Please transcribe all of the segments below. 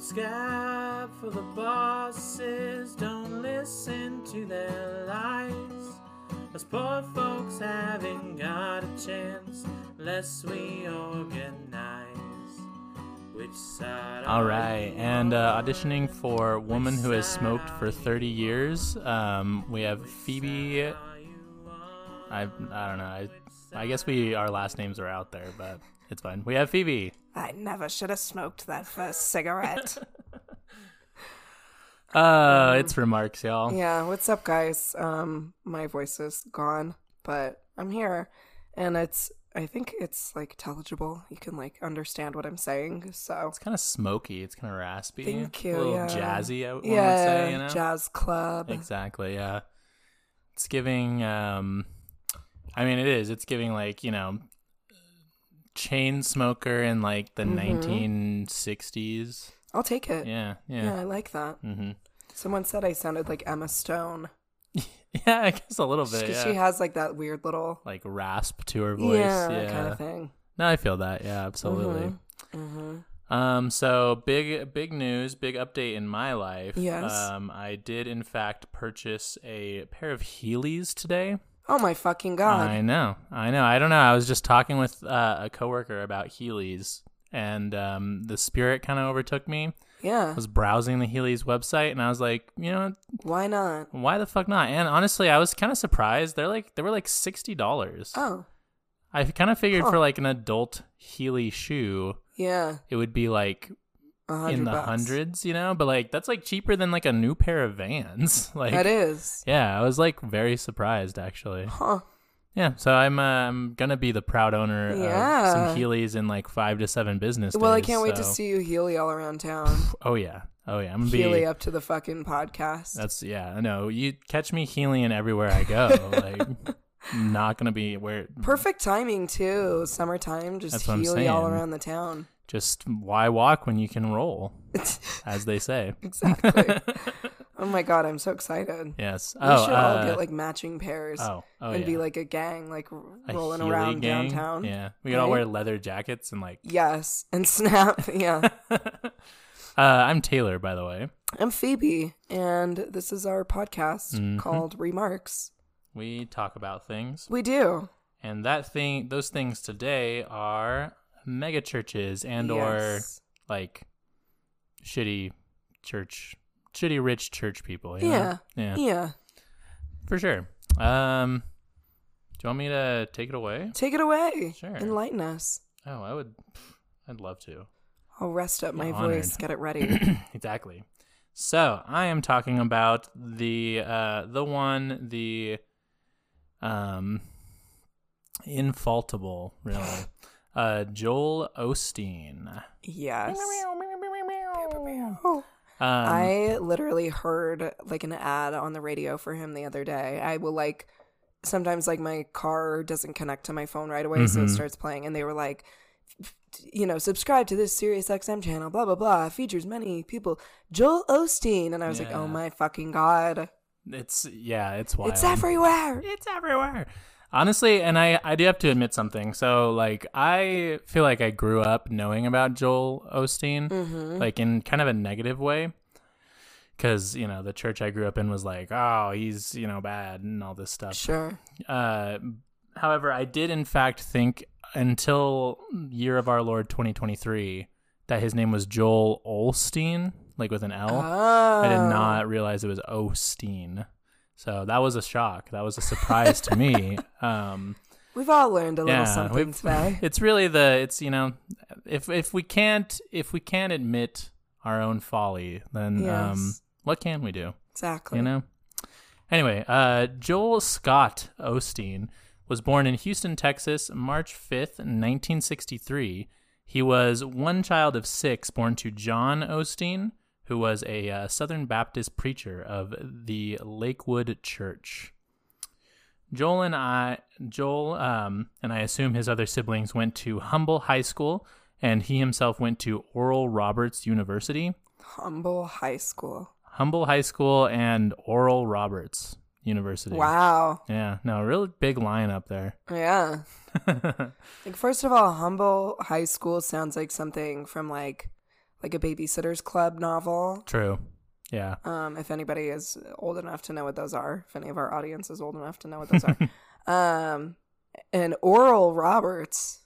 scab for the bosses. Don't listen to their lies. Us poor folks haven't got a chance unless we organize. Which side All you and uh, auditioning for Woman Who Has Smoked for 30 Years, um, we have Phoebe. I, I don't know. I, I guess we our last names are out there, but it's fine. We have Phoebe. I never should have smoked that first cigarette. Uh, it's remarks, y'all. yeah, what's up, guys? Um, my voice is gone, but I'm here, and it's. I think it's like intelligible. You can like understand what I'm saying. So It's kind of smoky. It's kind of raspy. Thank you, A little yeah. jazzy, I yeah, say. You know? jazz club. Exactly. Yeah. It's giving. Um, I mean, it is. It's giving like you know, chain smoker in like the Mhm. 1960s. I'll take it. Yeah. Yeah, Yeah. I like that. hmm Someone said I sounded like Emma Stone Yeah, I guess a little bit. because Yeah. she has like that weird little like rasp to her voice. yeah, Yeah. kind of thing. No, I feel that. Yeah, absolutely. Mm-hmm. Um, so big, big news, big update in my life. Yes. Um, I did in fact purchase a pair of Heelys today. Oh my fucking god! I know, I know. I don't know. I was just talking with uh, a coworker about Heelys, and um, the spirit kind of overtook me. Yeah, I was browsing the Heelys website, and I was like, you know, why not? why the fuck not? And honestly, I was kind of surprised. They're like, they were like sixty dollars. Oh, I kind of figured Huh. for like an adult Heely shoe, yeah, it would be like in the bucks. hundreds, you know. But like that's like cheaper than like a new pair of Vans. like That is, yeah, I was like very surprised actually. huh? Yeah, so I'm uh, I'm gonna be the proud owner Yeah. of some Heelys in like five to seven business days. Well, I can't wait to see you Heely all around town. Oh yeah, oh yeah, I'm gonna Heely be. up to the fucking podcast. That's yeah, I know. You catch me healing everywhere I go. like, I'm not gonna be where. Perfect timing too. Summertime, just That's what I'm Heely all around the town. Just why walk when you can roll, as they say. exactly. oh my god, I'm so excited. Yes. We oh, should uh, all get like matching pairs oh, oh and yeah. be like a gang, like A rolling around gang? downtown. Yeah, we could all Right? wear leather jackets and like. Yes, and snap. yeah. uh, I'm Tayler, by the way. I'm Phoebe, and this is our podcast Mhm. called Remarks. We talk about things, We do. and that thing, those things today are mega churches and or like shitty church, shitty rich church people. Yeah. know? yeah, Yeah. for sure. Um, do you want me to take it away? Take it away. Sure. Enlighten us. Oh, I would. I'd love to. I'll rest up my Honored. voice. Get it ready. exactly. So I am talking about the uh the one the um infaltable really uh Joel Osteen. yes. Um, I literally heard like an ad on the radio for him the other day. I will like sometimes like my car doesn't connect to my phone right away, so it Mhm. starts playing, and they were like, you know, subscribe to this Sirius XM channel, blah blah blah. Features many people. Joel Osteen, and I was like, oh my fucking god, it's yeah, it's wild. it's everywhere. It's everywhere. Honestly, and I I do have to admit something. So like I feel like I grew up knowing about Joel Osteen. Mm-hmm. like in kind of a negative way because you know the church i grew up in was like oh he's you know bad and all this stuff Sure. uh however i did in fact think until year of our lord 2023 that his name was joel olstein like with an l Oh. i did not realize it was osteen so that was a shock that was a surprise to me um We've all learned a little yeah, something today. It's really the it's you know if if we can't if we can't admit our own folly, then um what can we do? Exactly. You know. Anyway, uh, Joel Scott Osteen was born in Houston, Texas, March fifth, nineteen sixty three. He was one child of six born to John Osteen, who was a uh, Southern Baptist preacher of the Lakewood Church. Joel and I, Joel, um, and I assume his other siblings went to Humble High School, and he himself went to Oral Roberts University. Humble high school. Humble High School and Oral Roberts University. Wow. Yeah, no, real big line up there. Yeah. Like first of all, humble high school sounds like something from like like a Babysitter's Club novel. True. Yeah. Um, if anybody is old enough to know what those are, if any of our audience is old enough to know what those are, um, and Oral Roberts.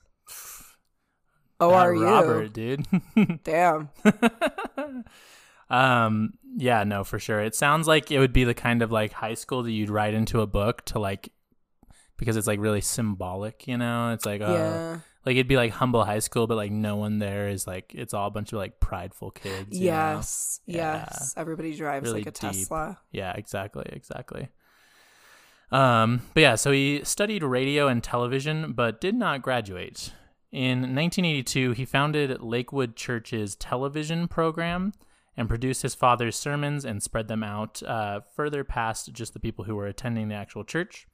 Oh, are Robert, you? dude? Damn. um. Yeah. No, for sure. It sounds like it would be the kind of like high school that you'd write into a book to like, because it's like really symbolic. You know, it's like oh, yeah. Like it'd be like humble high school, but like no one there is like it's all a bunch of like prideful kids. Yes. Yeah. Yes. Everybody drives Really like a deep. Tesla. Yeah, exactly, exactly. Um, but yeah, so he studied radio and television, but did not graduate. In 1982, he founded Lakewood Church's television program and produced his father's sermons and spread them out uh, further past just the people who were attending the actual church.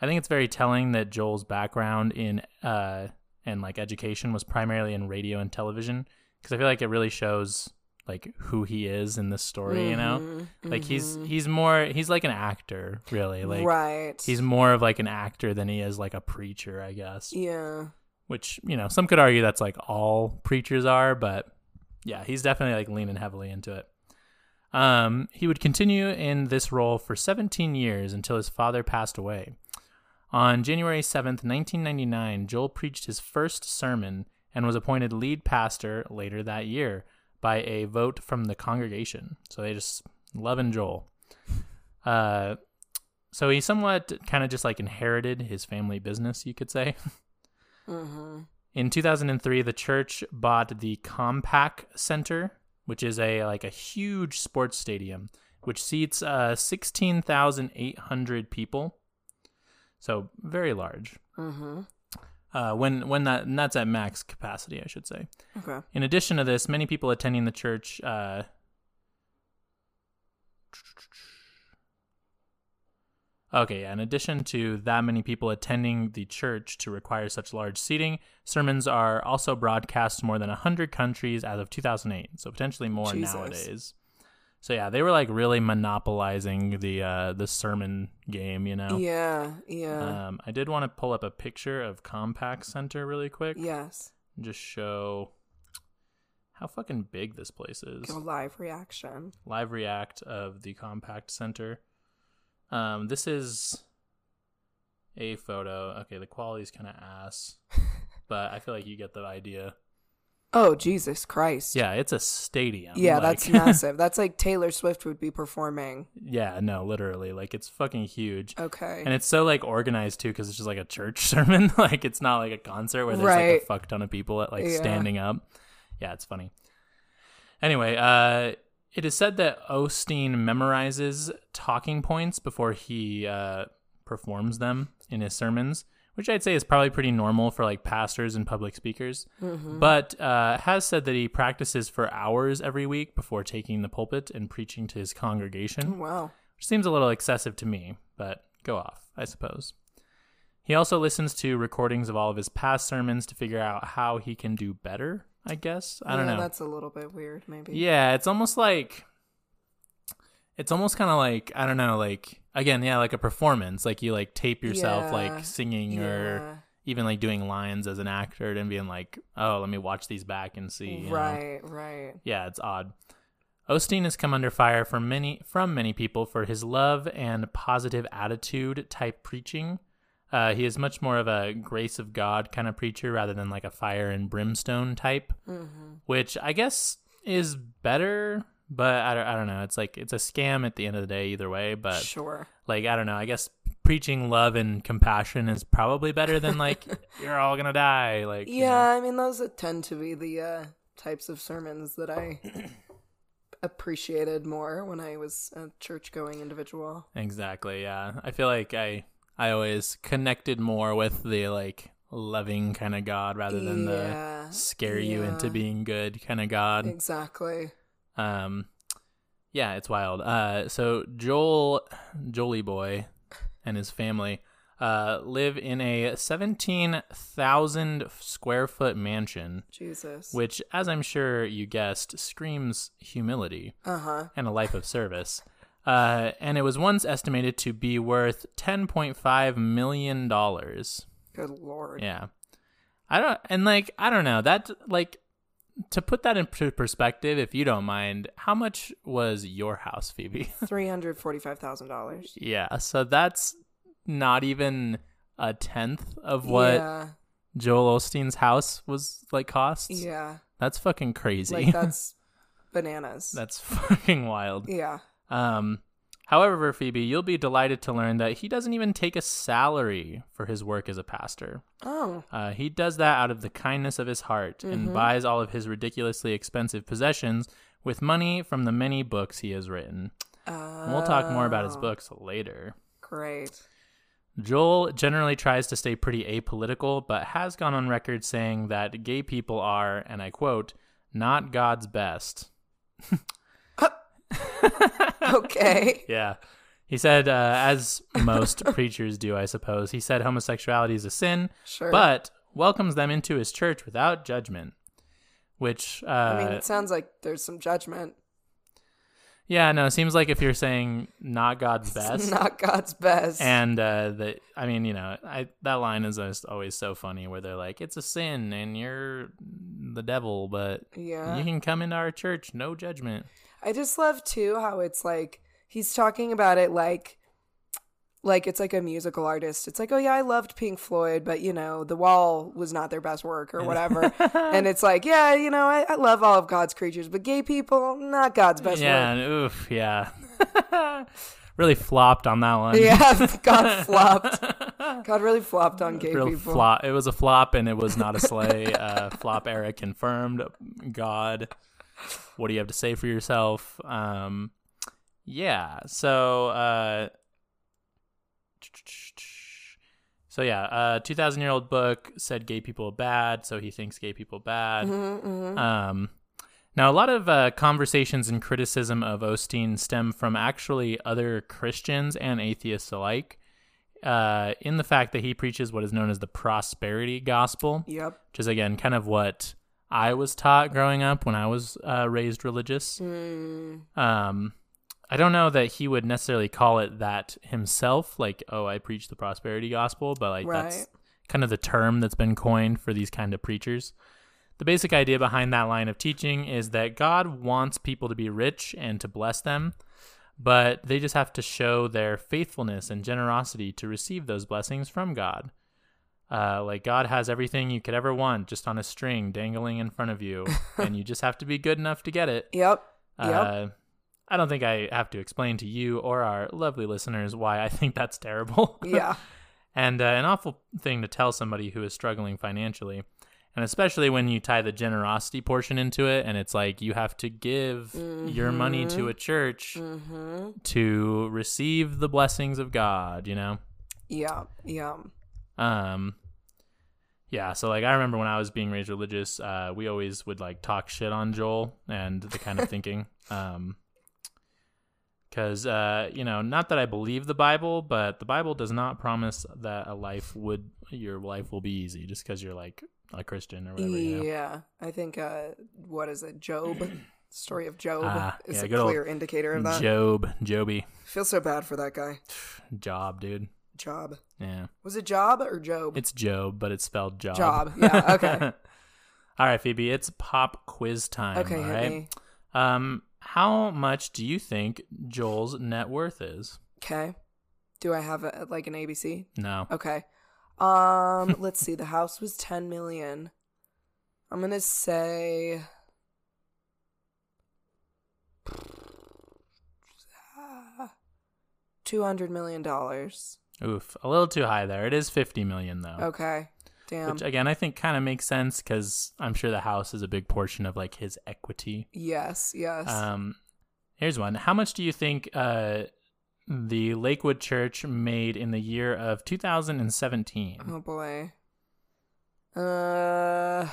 I think it's very telling that Joel's background in uh, and like education was primarily in radio and television because I feel like it really shows like who he is in this story. You know, Mhm, like he's mhm. he's more he's like an actor really like right. he's more of like an actor than he is like a preacher i guess yeah. which you know some could argue that's like all preachers are but yeah he's definitely like leaning heavily into it um he would continue in this role for 17 years until his father passed away on january 7th 1999 joel preached his first sermon and was appointed lead pastor later that year by a vote from the congregation so they just loving joel uh so he somewhat kind of just like inherited his family business, you could say. Mm-hmm. In 2003, the church bought the Compaq Center, which is a like a huge sports stadium which seats uh 16,800 people. So very large. Mm-hmm. Uh, when when that and that's at max capacity, I should say. Okay. In addition to this, many people attending the church. Uh, okay, yeah. In addition to that many people attending the church to require such large seating, sermons are also broadcast to more than 100 countries as of 2008, so potentially more Jesus. nowadays. So yeah, they were like really monopolizing the uh, the sermon game, you know. Yeah. Yeah. Um, I did want to pull up a picture of Compaq Center really quick yes. just show how fucking big this place is. Live reaction. Live react of the Compaq Center. Um, this is a photo. Okay, the quality's kind of ass, but I feel like you get the idea. Oh Jesus Christ. Yeah, it's a stadium. Yeah, like- that's massive. That's like Taylor Swift would be performing. yeah, no, literally, like it's fucking huge. Okay. And it's so like organized too, because it's just like a church sermon. like it's not like a concert where there's like a fuck ton of people at like Yeah. standing up. Yeah, it's funny. Anyway, uh, it is said that Osteen memorizes talking points before he uh, performs them in his sermons, which I'd say is probably pretty normal for like pastors and public speakers. Mm-hmm. But uh, has said that he practices for hours every week before taking the pulpit and preaching to his congregation wow. which seems a little excessive to me, but go off, I suppose. He also listens to recordings of all of his past sermons to figure out how he can do better, I guess. I don't know. That's a little bit weird, maybe. Yeah, it's almost like it's almost kind of like I don't know, like again, yeah, like a performance. Like you like tape yourself Yeah. like singing or even like doing lines as an actor and being like, "Oh, let me watch these back and see." you know? Right. Right. Yeah, it's odd. Osteen has come under fire from many from many people for his love and positive attitude type preaching. Uh, he is much more of a grace of God kind of preacher rather than like a fire and brimstone type, Mm-hmm. which I guess is better. But I don't, I don't know. It's like it's a scam at the end of the day either way. But sure. like I don't know. I guess preaching love and compassion is probably better than like you're all gonna die. Like you know. Yeah, I mean those tend to be the uh, types of sermons that I appreciated more when I was a church-going individual. Exactly. Yeah. I feel like I I always connected more with the like loving kind of God rather than yeah, the scare you into being good kind of God. exactly. Um yeah, it's wild. Uh so Joel Jolie boy and his family uh live in a 17,000 square foot mansion Jesus. which as I'm sure you guessed screams humility Uh huh. and a life of service. Uh, and it was once estimated to be worth $10.5 million. Good lord. Yeah. I don't, and like, I don't know, that, like, to put that into perspective, if you don't mind, how much was your house, Phoebe? Three hundred forty-five thousand dollars. yeah, so that's not even a tenth of what Yeah, Joel Osteen's house was like costs. yeah. That's fucking crazy. Like that's bananas. that's fucking wild. yeah. Um, however, Phoebe, you'll be delighted to learn that he doesn't even take a salary for his work as a pastor. Oh, Uh, he does that out of the kindness of his heart and buys all of his ridiculously expensive possessions with money from the many books he has written. And we'll talk more about his Oh, books later. Great. Joel generally tries to stay pretty apolitical, but has gone on record saying that gay people are, and I quote, not God's best. Okay. Yeah. He said, uh, as most preachers do, I suppose, he said homosexuality is a sin, Sure. but welcomes them into his church without judgment. Which, uh, I mean, it sounds like there's some judgment. yeah, no, it seems like if you're saying not God's best, not God's best. and uh, that, I mean, you know, I that line is always so funny where they're like, it's a sin and you're the devil, but yeah. you can come into our church, no judgment. I just love too how it's like he's talking about it like like it's like a musical artist. It's like, oh yeah, I loved Pink Floyd, but you know, The Wall was not their best work or whatever. and it's like, yeah, you know, I, I love all of God's creatures, but gay people, not God's best yeah, work. oof, yeah. really flopped on that one. Yeah, God flopped. God really flopped on gay Real people. flop. It was a flop, and it was not a slay. uh, flop era confirmed. God, what do you have to say for yourself? Um, yeah. So, uh, so yeah, uh, two thousand year old book said gay people are bad, so he thinks gay people bad. Mm-hmm, Um, now, a lot of uh, conversations and criticism of Osteen stem from actually other Christians and atheists alike, uh, in the fact that he preaches what is known as the prosperity gospel, Yep. which is again kind of what I was taught growing up when I was uh, raised religious. Mm, Um, I don't know that he would necessarily call it that himself, like, oh, I preach the prosperity gospel, but like that's kind of the term that's been coined for these kind of preachers. The basic idea behind that line of teaching is that God wants people to be rich and to bless them, but they just have to show their faithfulness and generosity to receive those blessings from God. Uh, like God has everything you could ever want just on a string dangling in front of you, and you just have to be good enough to get it. Yep. Yep. Uh, I don't think I have to explain to you or our lovely listeners why I think that's terrible. yeah. and uh, an awful thing to tell somebody who is struggling financially. And especially when you tie the generosity portion into it, and it's like you have to give your money to a church Mm-hmm. to receive the blessings of God, you know? Yeah. Yeah. Um, yeah, so like I remember when I was being raised religious, uh, we always would like talk shit on Joel and the kind of thinking. Um, because uh, you know, not that I believe the Bible, but the Bible does not promise that a life would your life will be easy just because you're like a Christian or whatever. You know? Yeah, I think uh, what is it? Job, story of Job Ah, is yeah, a clear indicator of that. Job, Joby, Feel so bad for that guy. Job, dude. Job. Yeah, Was it Job or Job? it's Job, but it's spelled Job. Job. Yeah. Okay. all right, Phoebe, it's pop quiz time. okay. all right? Um, how much do you think Joel's net worth is? Okay. Do I have a, like an ABC? No. Okay. Um. let's see. The house was ten million. I'm gonna say. Two hundred million dollars. Oof, a little too high there. It is 50 million though. Okay. Damn. Which again, I think kind of makes sense cuz I'm sure the house is a big portion of like his equity. yes. Yes. Um here's one. How much do you think uh the Lakewood Church made in the year of 2017? oh boy. Uh.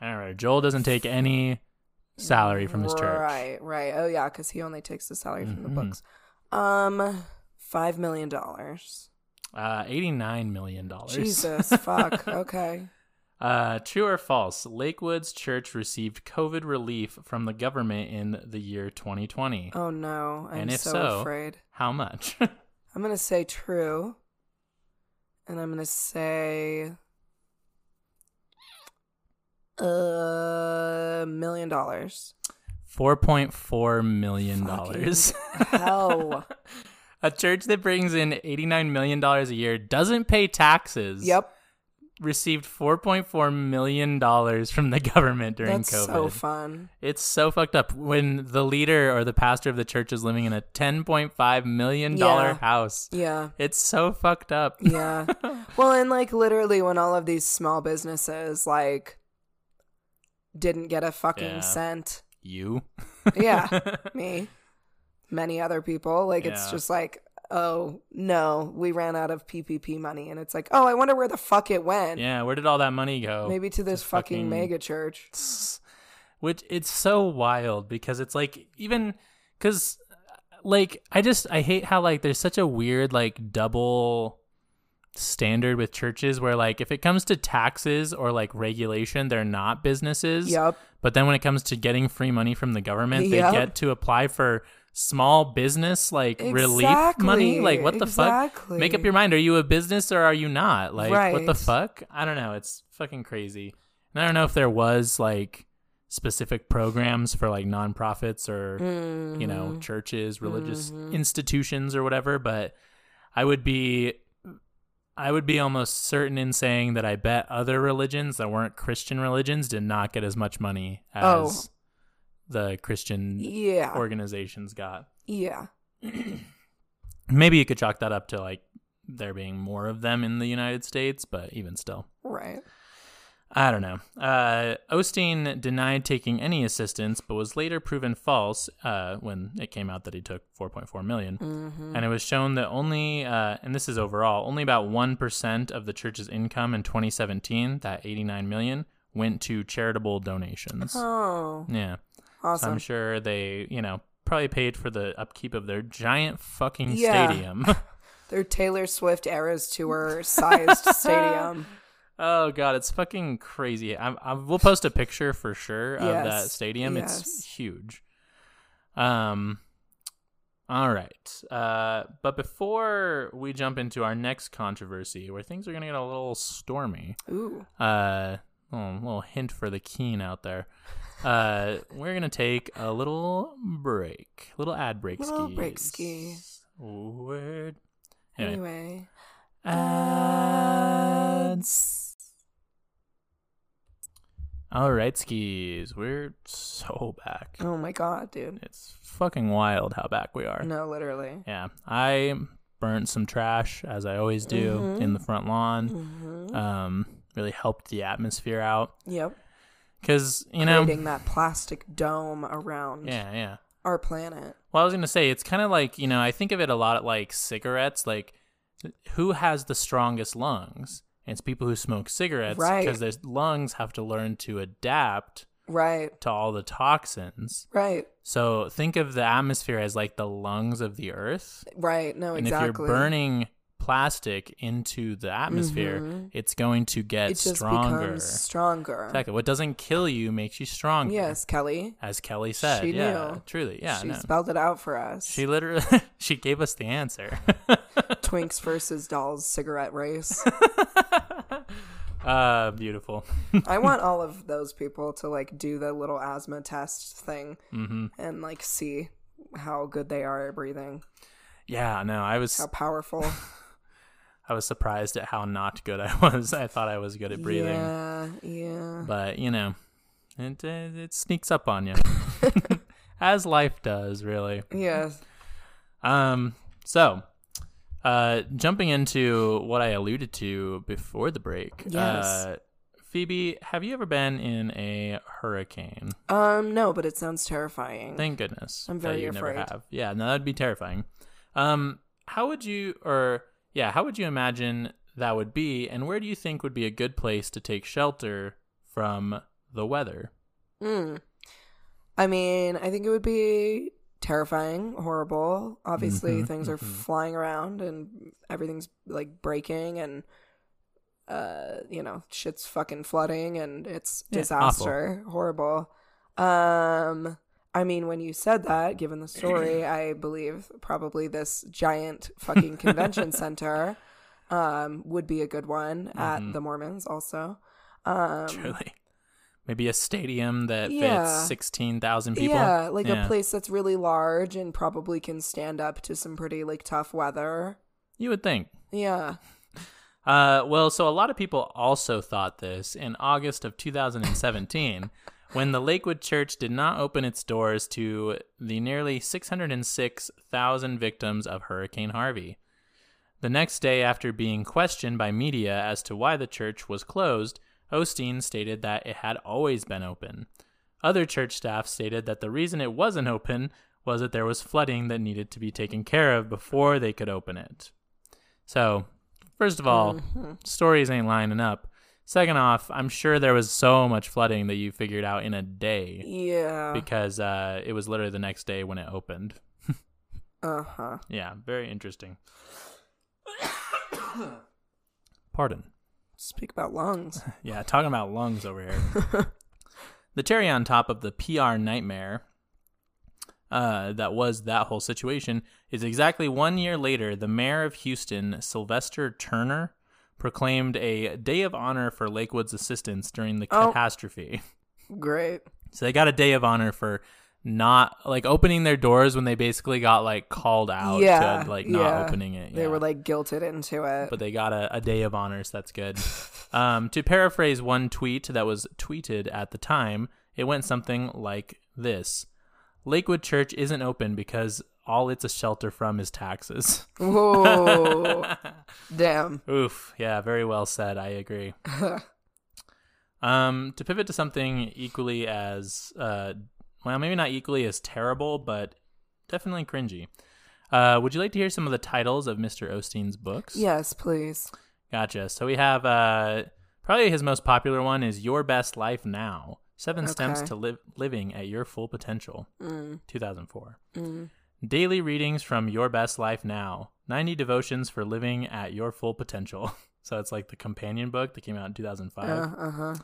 All right, Joel doesn't take any salary from his church. Right, right. Oh yeah, because he only takes the salary from the Mhm. books. Um, five million dollars. Uh 89 million dollars. Jesus, fuck. Okay. Uh, true or false? Lakewood's church received COVID relief from the government in the year 2020. Oh no, I'm And if so, so- afraid. How much? I'm gonna say true, and I'm gonna say A million dollars. Four point four million dollars. Hell. A church that brings in eighty nine million dollars a year doesn't pay taxes. yep. Received four point four million dollars from the government during That's COVID. so fun. It's so fucked up when the leader or the pastor of the church is living in a ten point five million dollar Yeah. house. Yeah. It's so fucked up. Yeah. well, and like literally when all of these small businesses like didn't get a fucking Yeah. cent. You. Yeah. Me. Many other people. Like it's just like, oh no, we ran out of PPP money. And it's like, oh, I wonder where the fuck it went. Yeah, where did all that money go? Maybe to this fucking, fucking- mega church. which it's so wild because it's like even because like i just i hate how like there's such a weird like double standard with churches where like if it comes to taxes or like regulation they're not businesses yep but then when it comes to getting free money from the government they get to apply for small business like relief money? Like what the fuck? Make up your mind. Are you a business or are you not? Like what the fuck? I don't know. It's fucking crazy. And i don't know if there was like specific programs for like nonprofits or you know Mm-hmm. churches religious institutions or whatever but i would be i would be almost certain in saying that i bet other religions that weren't christian religions did not get as much money as Oh. The christian Yeah. organizations got yeah. maybe you could chalk that up to like there being more of them in the united states but even still Right. I don't know. Uh, Osteen denied taking any assistance, but was later proven false uh, when it came out that he took 4.4 million. Mm-hmm. And it was shown that only, uh, and this is overall, only about one percent of the church's income in 2017, that 89 million, went to charitable donations. Oh, Yeah, so. I'm sure they, you know, probably paid for the upkeep of their giant fucking Yeah. stadium. Their Taylor Swift Eras Tour sized stadium. Oh god, it's fucking crazy. I, I we'll post a picture for sure of that stadium. yes. It's huge. Um. All right. Uh, but before we jump into our next controversy, where things are gonna get a little stormy, Ooh. uh, oh, little hint for the keen out there. Uh, we're gonna take a little break, little ad break. Little skis. break ski. Word. Anyway, Anyway. ads. All right, skis. We're so back. Oh my god, dude. It's fucking wild how back we are. No, literally. Yeah, I burnt some trash as I always do Mm-hmm. in the front lawn. Um, really helped the atmosphere out Yep. because you know. Creating that plastic dome around Yeah, yeah. our planet. Well, I was gonna say it's kind of like you know I think of it a lot like cigarettes. Like, who has the strongest lungs? And it's people who smoke cigarettes Right. because their lungs have to learn to adapt Right. to all the toxins. Right. So think of the atmosphere as like the lungs of the earth, Right. No, and exactly. if you're burning plastic into the atmosphere, it's going to get Mm-hmm. it just stronger. becomes stronger. Exactly. What doesn't kill you makes you stronger. Yes, Kelly. As Kelly said. She yeah. knew. Truly. Yeah. she no. spelled it out for us. She literally she gave us the answer. Twinks versus dolls cigarette race. uh beautiful. I want all of those people to like do the little asthma test thing hmm and like see how good they are at breathing, Yeah, no, I was how powerful. I was surprised at how not good I was. I thought I was good at breathing. Yeah, yeah. But, you know, it uh, it sneaks up on you. As life does, really. Yes. Um so uh jumping into what I alluded to before the break. Yes. Uh Phoebe, have you ever been in a hurricane? Um, no, but it sounds terrifying. Thank goodness. I'm that very you never afraid. have. Yeah, no, that'd be terrifying. Um, how would you, or yeah, how would you imagine that would be, and where do you think would be a good place to take shelter from the weather? Mm. I mean, I think it would be terrifying, horrible. Obviously, Mhm, things are mhm. flying around and everything's like breaking and uh, you know, shit's fucking flooding and it's Yeah, disaster, horrible. Um I mean, when you said that, given the story, I believe probably this giant fucking convention center um would be a good one Mm-hmm. at the Mormons also. Um Truly, maybe a stadium that Yeah. fits 16,000 people. Yeah, like Yeah. a place that's really large and probably can stand up to some pretty like tough weather. You would think. Yeah. Uh, well, so a lot of people also thought this in August of 2017 when the Lakewood Church did not open its doors to the nearly 606,000 victims of Hurricane Harvey. The next day, after being questioned by media as to why the church was closed, Osteen stated that it had always been open. Other church staff stated that the reason it wasn't open was that there was flooding that needed to be taken care of before they could open it. So, first of all, mm-hmm. stories ain't lining up. Second off, I'm sure there was so much flooding that you figured out in a day Yeah. because uh, it was literally the next day when it opened. Uh huh. Yeah, very interesting. Pardon. Speak about lungs. Yeah, talking about lungs over here. the cherry on top of the PR nightmare uh, that was that whole situation is exactly one year later, the mayor of Houston, Sylvester Turner, proclaimed a day of honor for Lakewood's assistance during the Oh. catastrophe. Great. So they got a day of honor for not like opening their doors when they basically got like called out yeah. to like not yeah. opening it. They were like guilted into it. but they got a, a day of honors. That's good. um, to paraphrase one tweet that was tweeted at the time, it went something like this Lakewood Church isn't open because all it's a shelter from is taxes. Whoa. Damn. Oof. Yeah, very well said. I agree. um, to pivot to something equally as, uh, well, maybe not equally as terrible, but definitely cringy. Uh, would you like to hear some of the titles of Mr. Osteen's books? Yes, please. Gotcha. So we have uh probably his most popular one is Your Best Life Now. Seven Steps Okay. to Live Living at Your Full Potential. Mm. 2004. Mm. Daily readings from Your Best Life Now. 90 devotions for living at your full potential. so it's like the companion book that came out in 2005. Uh huh.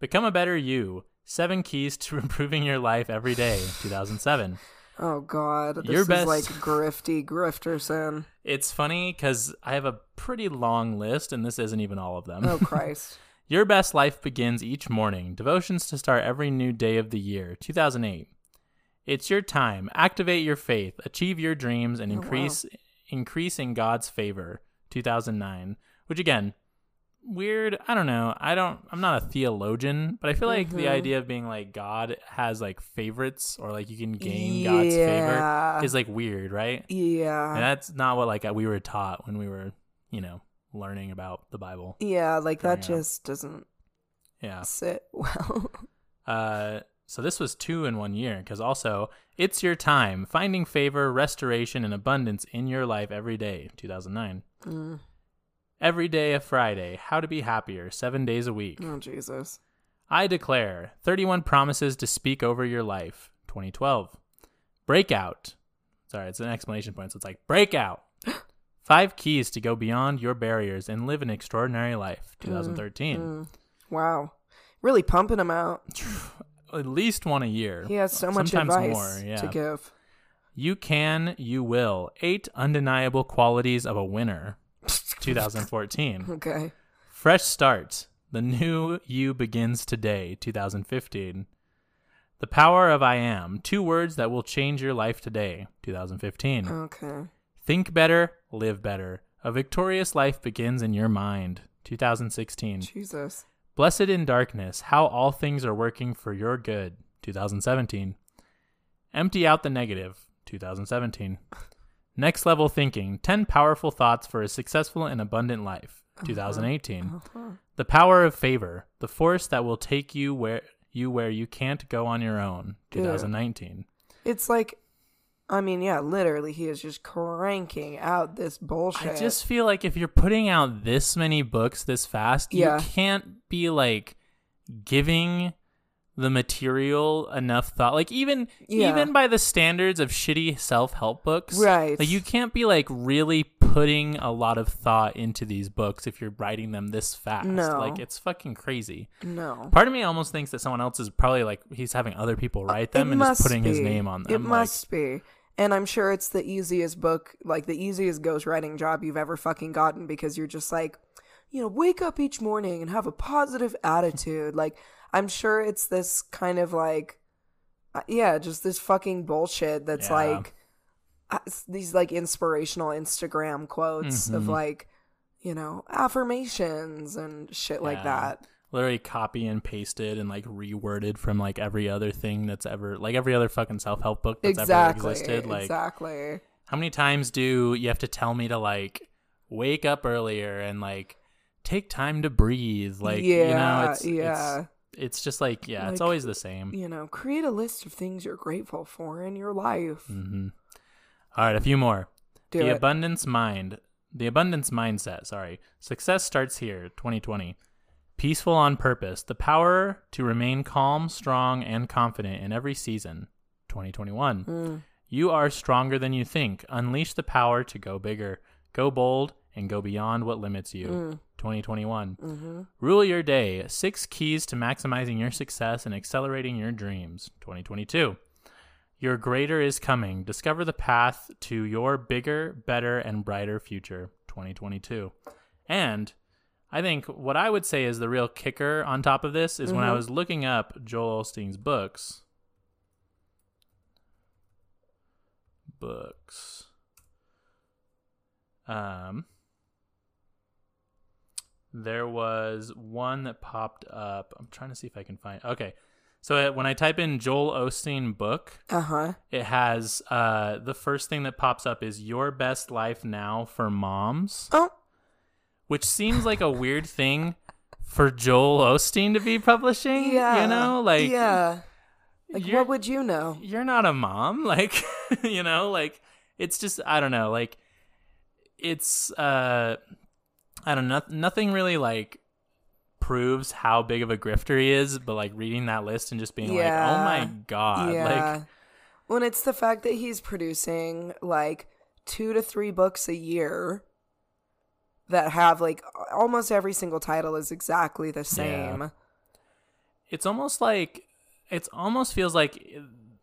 Become a better you. Seven keys to improving your life every day. 2007. Oh God. This Your is best- like grifty grifterson. It's funny because I have a pretty long list, and this isn't even all of them. Oh Christ. Your best life begins each morning. Devotions to start every new day of the year. 2008. It's your time. Activate your faith. Achieve your dreams and Oh, wow. increase increase in God's favor. 2009. Which again, weird. I don't know. I don't. I'm not a theologian, but I feel like the Mhm. idea of being like God has like favorites or like you can gain God's favor is like weird, right? Yeah. And that's not what like we were taught when we were, you know, learning about the Bible. yeah, like that up. just doesn't Yeah. sit well. Uh, so this was two in one year because also it's your time finding favor, restoration, and abundance in your life every day. 2009. Mm. Every day a Friday. How to be happier. Seven days a week. Oh Jesus. I declare 31 promises to speak over your life. 2012. Breakout. Sorry, it's an exclamation point. So it's like breakout. Five keys to go beyond your barriers and live an extraordinary life. 2013. Mm. Wow. Really pumping them out. At least one a year. He has so much advice more, yeah. to give. You can, you will. Eight undeniable qualities of a winner. 2014. Okay. Fresh start. The new you begins today. 2015. The power of I am. Two words that will change your life today. 2015. Okay. Think better, live better. A victorious life begins in your mind. 2016. Jesus. Blessed in darkness, how all things are working for your good. 2017. Empty out the negative. 2017. Next level thinking 10 powerful thoughts for a successful and abundant life. 2018. Uh-huh. The power of favor, the force that will take you where you where you can't go on your own. 2019. It's like, I mean, yeah, literally, he is just cranking out this bullshit. I just feel like if you're putting out this many books this fast, Yeah. you can't be like giving the material enough thought. Like even Yeah. even by the standards of shitty self-help books. Right. Like you can't be like really putting a lot of thought into these books if you're writing them this fast. No. Like it's fucking crazy. no. Part of me almost thinks that someone else is probably like he's having other people write them It and just putting his name on them. It like, must be. And I'm sure it's the easiest book, like the easiest ghostwriting job you've ever fucking gotten because you're just like, you know, wake up each morning and have a positive attitude. like, I'm sure it's this kind of like, uh, yeah, just this fucking bullshit that's Yeah. like uh, these like inspirational Instagram quotes of Mhm. like, you know, affirmations and shit like that. Literally copy and pasted and like reworded from like every other thing that's ever like every other fucking self-help book that's Exactly. ever existed like exactly. how many times do you have to tell me to like wake up earlier and like take time to breathe like yeah, you know it's yeah. it's, it's just like yeah it's always the same you know, create a list of things you're grateful for in your life. hmm all right a few more Do the it. abundance mind the abundance mindset sorry success starts here 2020 peaceful on purpose the power to remain calm strong and confident in every season 2021 Mm. you are stronger than you think unleash the power to go bigger go bold and go beyond what limits you Mm. 2021 Mm-hmm. rule your day six keys to maximizing your success and accelerating your dreams 2022 your greater is coming. Discover the path to your bigger, better, and brighter future 2022. And I think what I would say is the real kicker on top of this is when I Mhm. was looking up Joel Osteen's books. Books. Um, there was one that popped up. I'm trying to see if I can find. Okay, so when I type in Joel Osteen book, Uh huh. it has uh the first thing that pops up is Your Best Life Now for Moms, Oh, which seems like a weird thing for Joel Osteen to be publishing. yeah. you know, like yeah. Like, what would you know? you're not a mom like you know like it's just i don't know like it's uh i don't know nothing really like proves how big of a grifter he is but like reading that list and just being like oh my god yeah. like when it's the fact that he's producing like two to three books a year that have like almost every single title is exactly the same. it's almost like it's almost feels like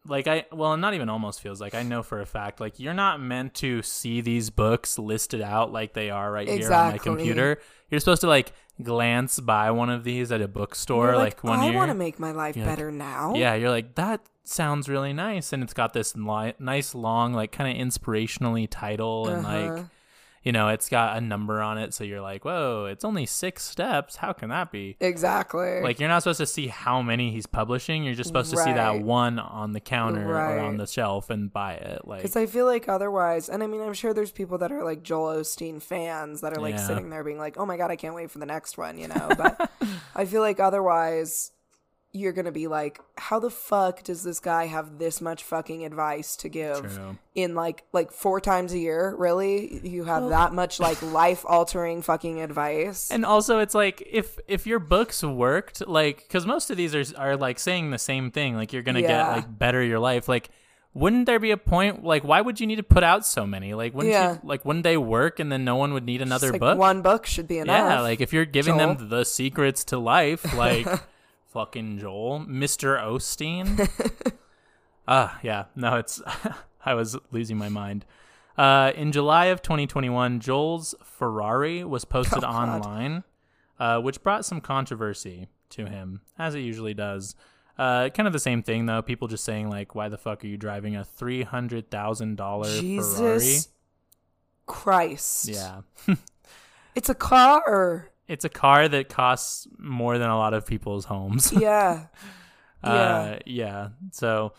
like I well not even almost feels like I know for a fact like you're not meant to see these books listed out like they are right here on my computer. You're supposed to like glance by one of these at a bookstore You're like, one I year. want to make my life You're like, better now. yeah, you're like that sounds really nice and it's got this li- nice long like kind of inspirationally title and Uh-huh. like you know, it's got a number on it so you're like, "Whoa, it's only 6 steps. How can that be?" Exactly. Like you're not supposed to see how many he's publishing. You're just supposed to see that one on the counter or on the shelf and buy it. Like Because I feel like otherwise, and I mean, I'm sure there's people that are like Joel Osteen fans that are like Yeah. sitting there being like, oh my God, I can't wait for the next one, you know? But I feel like otherwise, you're going to be like, how the fuck does this guy have this much fucking advice to give True. in like, like four times a year? Really? You have that much like life altering fucking advice? And also, it's like if if your books worked, like because most of these are are like saying the same thing, like you're gonna get like better your life. Like, wouldn't there be a point? Like, why would you need to put out so many? Like, wouldn't Yeah. you like wouldn't they work and then no one would need another like, book? One book should be enough. yeah, like if you're giving them the secrets to life, like fucking Joel, Mister Osteen. Ah, yeah, no, it's I was losing my mind. Uh, in July of 2021, Joel's Ferrari was posted Oh, online, uh, which brought some controversy to him, as it usually does. Uh, kind of the same thing though. People just saying like, "Why the fuck are you driving a three hundred thousand dollar Ferrari?" Christ. Yeah, It's a car. It's a car that costs more than a lot of people's homes. Yeah. Uh, yeah. So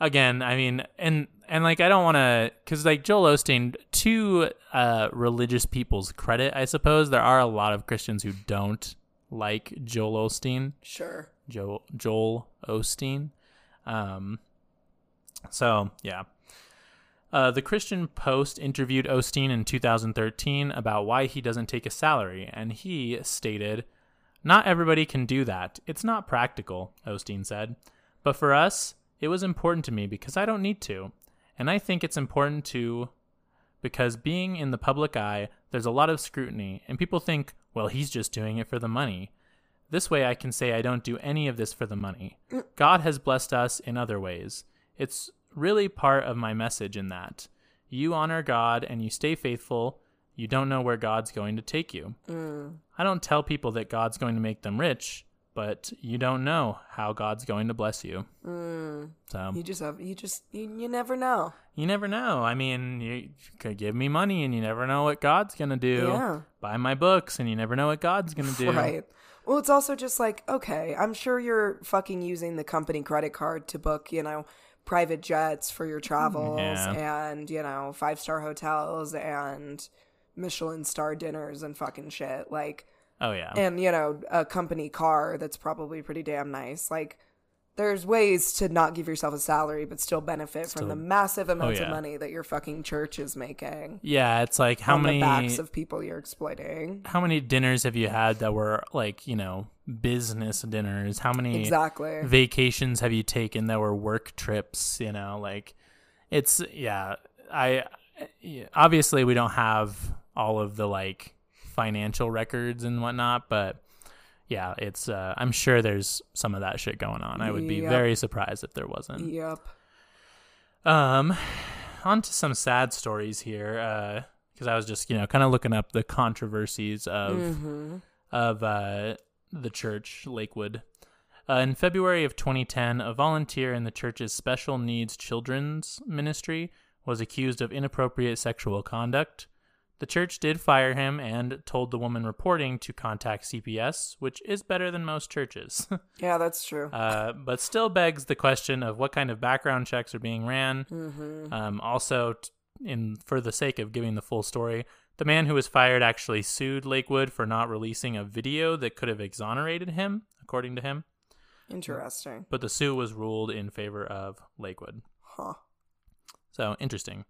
again, I mean, and and like I don't want to, because like Joel Osteen, to uh, religious people's credit, I suppose there are a lot of Christians who don't like Joel Osteen, Sure. Joel Joel Osteen. Um. So yeah. Uh, the Christian Post interviewed Osteen in 2013 about why he doesn't take a salary, and he stated, Not everybody can do that. It's not practical, Osteen said. But for us, it was important to me because I don't need to. And I think it's important to because being in the public eye, there's a lot of scrutiny, and people think, well, he's just doing it for the money. This way, I can say I don't do any of this for the money. God has blessed us in other ways. It's really part of my message in that. You honor God and you stay faithful. you don't know where God's going to take you. Mm. I don't tell people that God's going to make them rich, but you don't know how God's going to bless you. Mm. So You just have you just you, you never know. you never know. I mean, you could give me money and you never know what God's going to do. Yeah. Buy my books and you never know what God's going to do. Right. Well, it's also just like, okay, I'm sure you're fucking using the company credit card to book, you know, private jets for your travels Yeah. and, you know, five star hotels and Michelin star dinners and fucking shit. Like, Oh, yeah. and, you know, a company car that's probably pretty damn nice. Like, there's ways to not give yourself a salary but still benefit Still- from the massive oh, amounts yeah. of money that your fucking church is making yeah, it's like how many the backs of people you're exploiting. how many dinners have you had that were like, you know, business dinners? How many Exactly. vacations have you taken that were work trips you know like it's yeah i obviously we don't have all of the like financial records and whatnot but yeah it's uh i'm sure there's some of that shit going on i would be Yep. very surprised if there wasn't Yep. um on to some sad stories here uh because i was just you know kind of looking up the controversies of hmm of uh, the church, Lakewood. Uh, in February of 2010, a volunteer in the church's special needs children's ministry was accused of inappropriate sexual conduct. The church did fire him and told the woman reporting to contact CPS, which is better than most churches, Yeah, that's true. uh, but still begs the question of what kind of background checks are being ran. hmm Um, also, t- in for the sake of giving the full story, the man who was fired actually sued Lakewood for not releasing a video that could have exonerated him, according to him. Interesting. But the suit was ruled in favor of Lakewood. Huh. So interesting.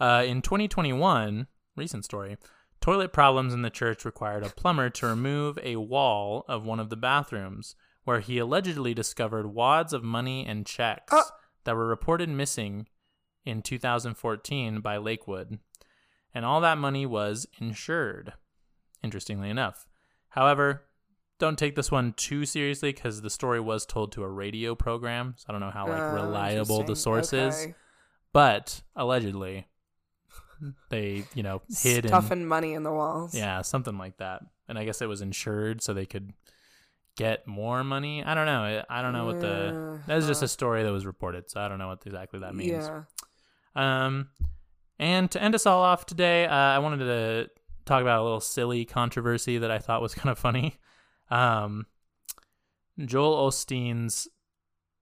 Uh, in 2021, recent story, toilet problems in the church required a plumber to remove a wall of one of the bathrooms where he allegedly discovered wads of money and checks Uh. that were reported missing in 2014 by Lakewood. And all that money was insured, interestingly enough. However, don't take this one too seriously because the story was told to a radio program. So I don't know how like Oh, reliable the interesting. source is but allegedly they you know hid and Stuffing money in the walls. yeah something like that. And i guess it was insured so they could get more money. I don't know. I don't know what the that was just a story that was reported so i don't know what exactly that means. Yeah. um and to end us all off today uh, i wanted to talk about a little silly controversy that i thought was kind of funny. Um joel osteen's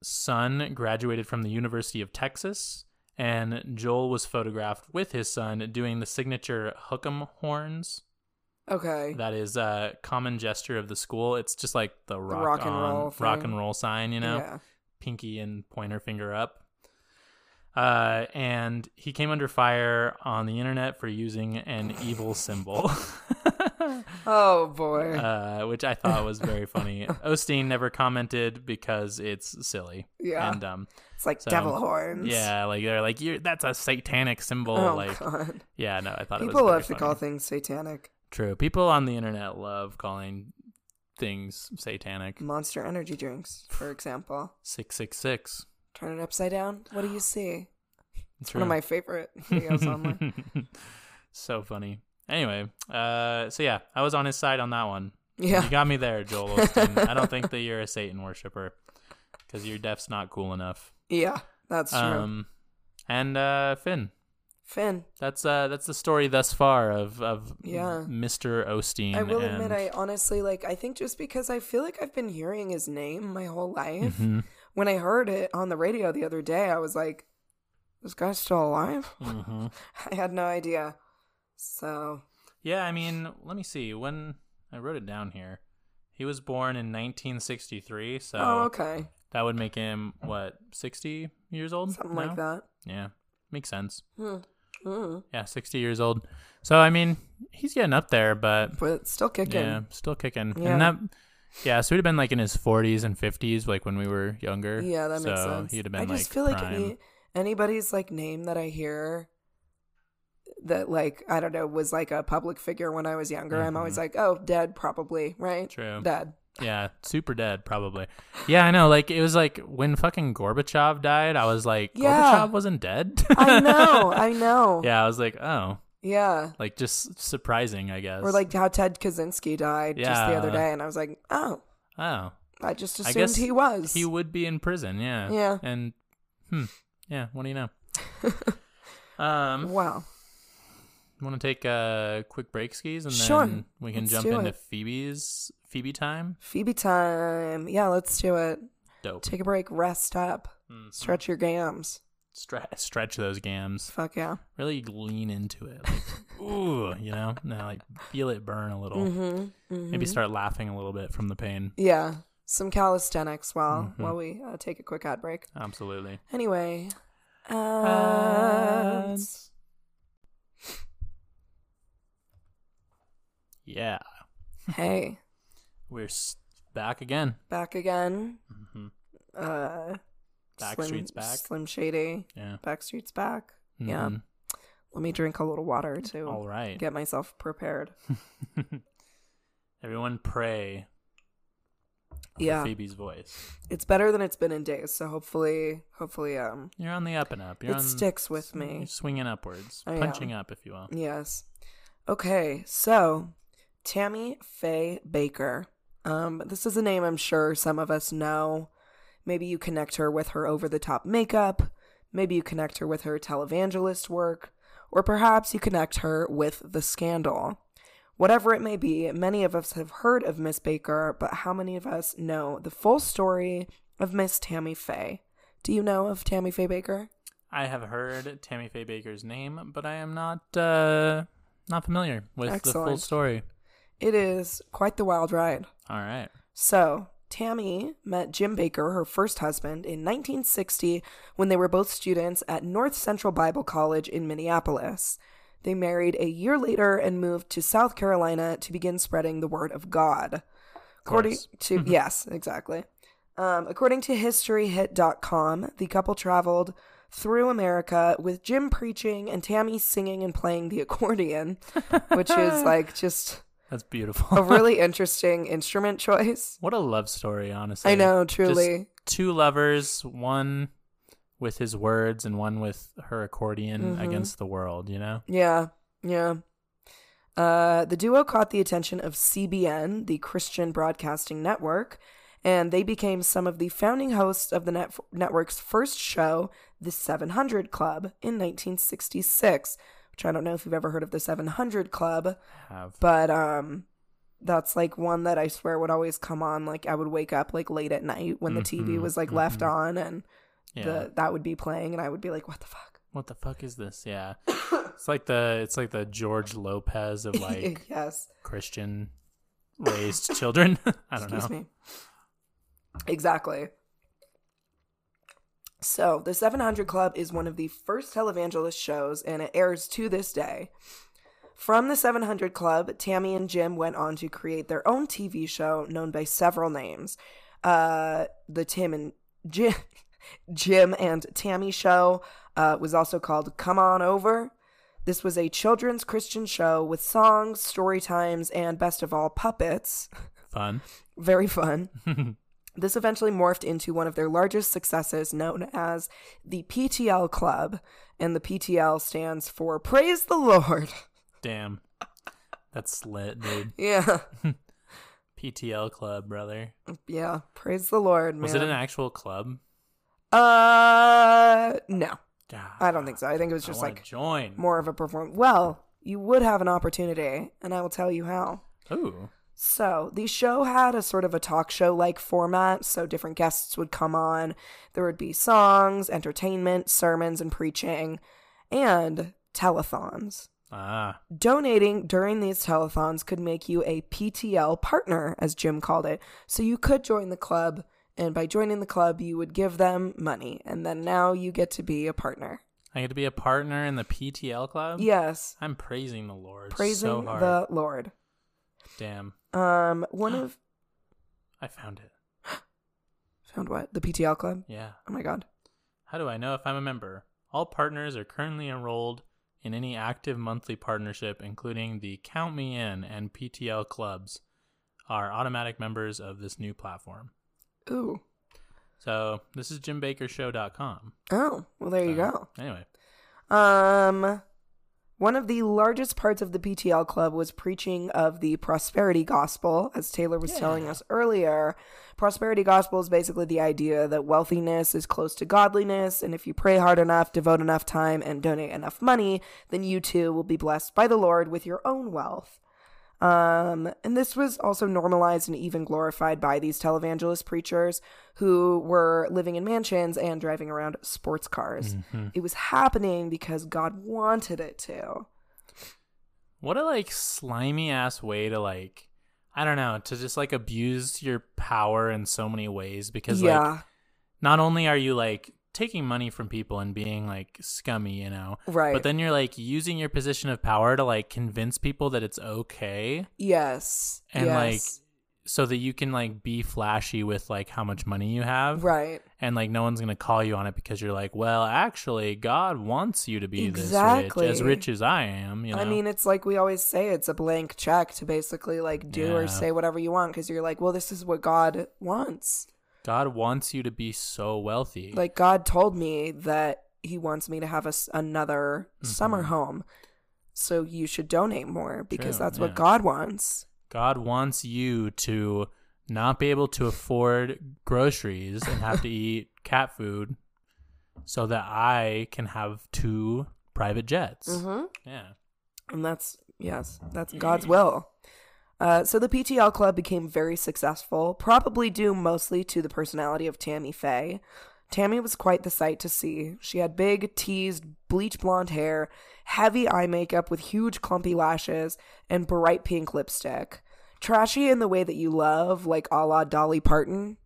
son graduated from the University of Texas, and Joel was photographed with his son doing the signature hook'em horns. Okay. That is a common gesture of the school. It's just like the rock, rock and on- roll rock and roll sign, you know, Yeah. pinky and pointer finger up. Uh, and he came under fire on the internet for using an evil symbol. Oh boy. uh, which I thought was very funny. Osteen never commented because it's silly. Yeah. And um, it's like so, devil horns. yeah, like they're like, You're, that's a satanic symbol. Oh like, god. yeah, no, I thought it People love to funny. call things satanic. True. People on the internet love calling things satanic. Monster energy drinks, for example. Six six six. Turn it upside down. What do you see? It's One of my favorite videos online. so funny. Anyway, uh, so yeah, I was on his side on that one. Yeah. You got me there, Joel Osteen. I don't think that you're a Satan worshiper because your death's not cool enough. Yeah. That's true. Um, and uh, Finn, Finn. that's uh, that's the story thus far of of Yeah. Mr. Osteen. I will and, admit, I honestly like. I think just because I feel like I've been hearing his name my whole life. Mhm, When I heard it on the radio the other day, I was like, "This guy's still alive." mhm. I had no idea. So Yeah, I mean, let me see. When I wrote it down here, he was born in 1963, so oh, okay, that would make him what 60 years old? something now? like that. Yeah, makes sense. Hmm. Hmm. Yeah, 60 years old. So I mean, he's getting up there, but But still kicking. yeah, still kicking. Yeah. And that, yeah, so he'd have been like in his 40s and 50s, like when we were younger. Yeah, that makes sense. He'd have been I just like feel like any, anybody's like name that I hear that like I don't know was like a public figure when I was younger. I'm always Mhm. like, oh, dead, probably, right? True. Dead. Yeah, super dead, probably. Yeah, I know. Like it was like when fucking Gorbachev died, I was like, Yeah. Gorbachev wasn't dead. I know, I know. Yeah, I was like, oh, Yeah. Like just surprising, I guess. Or like how Ted Kaczynski died just the other day, and I was like, oh, oh, I just I assumed guess he was. he would be in prison. Yeah. Yeah. And hmm, yeah. What do you know? um, wow. Want to take a quick break, skis, and Sure. then we can Let's jump into it. Phoebe's Phoebe time. Phoebe time. Yeah, let's do it. Dope. Take a break, rest up, Mhm. stretch your gams. Stre- stretch those gams. Fuck yeah. Really lean into it. Like, ooh, you know, now like feel it burn a little. Mm-hmm. Maybe start laughing a little bit from the pain. Yeah, some calisthenics while Mhm. while we uh, take a quick ad break. Absolutely. Anyway, Ads. ads. Yeah, hey, we're s- back again. back again. hmm Uh, Backstreet's Slim, back. Slim Shady. Yeah. Backstreet's back. Yeah. Mhm. Let me drink a little water to All right. get myself prepared. Everyone pray Yeah, Phoebe's voice. it's better than it's been in days. So hopefully, hopefully, um, You're on the up and up. You're it on, sticks with You're me. swinging upwards, I am. punching up, if you will. Yes. Okay, so Tammy Faye Bakker. Um, this is a name I'm sure some of us know. Maybe you connect her with her over the top makeup. Maybe you connect her with her televangelist work. Or perhaps you connect her with the scandal. Whatever it may be, many of us have heard of Miss Bakker, but how many of us know the full story of Miss Tammy Faye? Do you know of Tammy Faye Bakker? I have heard Tammy Faye Bakker's name, but I am not uh, not familiar with the full story. It is quite the wild ride. All right. So, Tammy met Jim Bakker, her first husband, in 1960 when they were both students at North Central Bible College in Minneapolis. They married a year later and moved to South Carolina to begin spreading the word of God. According to, yes, exactly. Um, according to HistoryHit.com, the couple traveled through America with Jim preaching and Tammy singing and playing the accordion, which is like just That's beautiful. a really interesting instrument choice. what a love story, honestly. I know, Just truly. two lovers, one with his words and one with her accordion Mhm. against the world, you know? Yeah, yeah. Uh, the duo caught the attention of CBN, the Christian Broadcasting Network, and they became some of the founding hosts of the net- network's first show, The 700 Club, in 1966. Which I don't know if you've ever heard of the 700 Club, Have. but um, that's like one that I swear would always come on. Like I would wake up like late at night when the TV was like left mhm. on, and yeah. the that would be playing, and I would be like, "What the fuck." what the fuck is this? Yeah. it's like the it's like the George Lopez of like yes. Christian raised children. I don't Excuse know. me. Exactly. So, the 700 Club is one of the first televangelist shows, and it airs to this day. From the 700 Club, Tammy and Jim went on to create their own TV show known by several names. Uh, the Tim and Jim, Jim and Tammy show uh, was also called Come On Over. This was a children's Christian show with songs, story times, and best of all, puppets. Fun. Very fun. This eventually morphed into one of their largest successes, known as the PTL Club. And the PTL stands for Praise the Lord. Damn. That's lit, dude. Yeah. PTL club, brother. Yeah. Praise the Lord, man. Was it an actual club? Uh, no. God, I don't think so. I think it was just like join. more of a perform. Well, you would have an opportunity, and I will tell you how. Ooh. So, the show had a sort of a talk show like format, so different guests would come on. There would be songs, entertainment, sermons, and preaching, and telethons. Ah. Donating during these telethons could make you a PTL partner, as Jim called it. So, you could join the club, and by joining the club, you would give them money, and then now you get to be a partner. I get to be a partner in the PTL club? Yes, I'm praising the Lord praising so hard. the Lord. Damn. Um, one of. I found it. Found what? The PTL club? Yeah. Oh my god. How do I know if I'm a member? All partners are currently enrolled in any active monthly partnership, including the Count Me In and PTL clubs, are automatic members of this new platform. Ooh. So this is JimBakkerShow.com. Oh, well, there you go. Anyway, Um, One of the largest parts of the PTL club was preaching of the prosperity gospel, as Tayler was telling us earlier. Prosperity gospel is basically the idea that wealthiness is close to godliness, and if you pray hard enough, devote enough time, and donate enough money, then you too will be blessed by the Lord with your own wealth. Um, and this was also normalized and even glorified by these televangelist preachers who were living in mansions and driving around sports cars. It was happening because God wanted it to. What a like slimy ass way to like I don't know, to just like abuse your power in so many ways because like yeah, not only are you like taking money from people and being like scummy, you know, right. but then you're like using your position of power to like convince people that it's okay yes, and like so that you can like be flashy with like how much money you have right. and like no one's gonna call you on it because you're like well actually god wants you to be Exactly. this rich as rich as i am you know I mean, it's like we always say it's a blank check to basically like do or say whatever you want because you're like, well, this is what God wants. God wants you to be so wealthy Like, God told me that He wants me to have a, another summer Mhm. home. So you should donate more because True, that's yeah. what God wants. god wants you to not be able to afford groceries and have to eat cat food so that i can have two private jets Mm-hmm. yeah And that's, yes, that's God's will. Uh, so the PTL club became very successful, probably due mostly to the personality of Tammy Faye. Tammy was quite the sight to see. She had big, teased, bleach blonde hair, heavy eye makeup with huge clumpy lashes, and bright pink lipstick. Trashy in the way that you love, like a la Dolly Parton.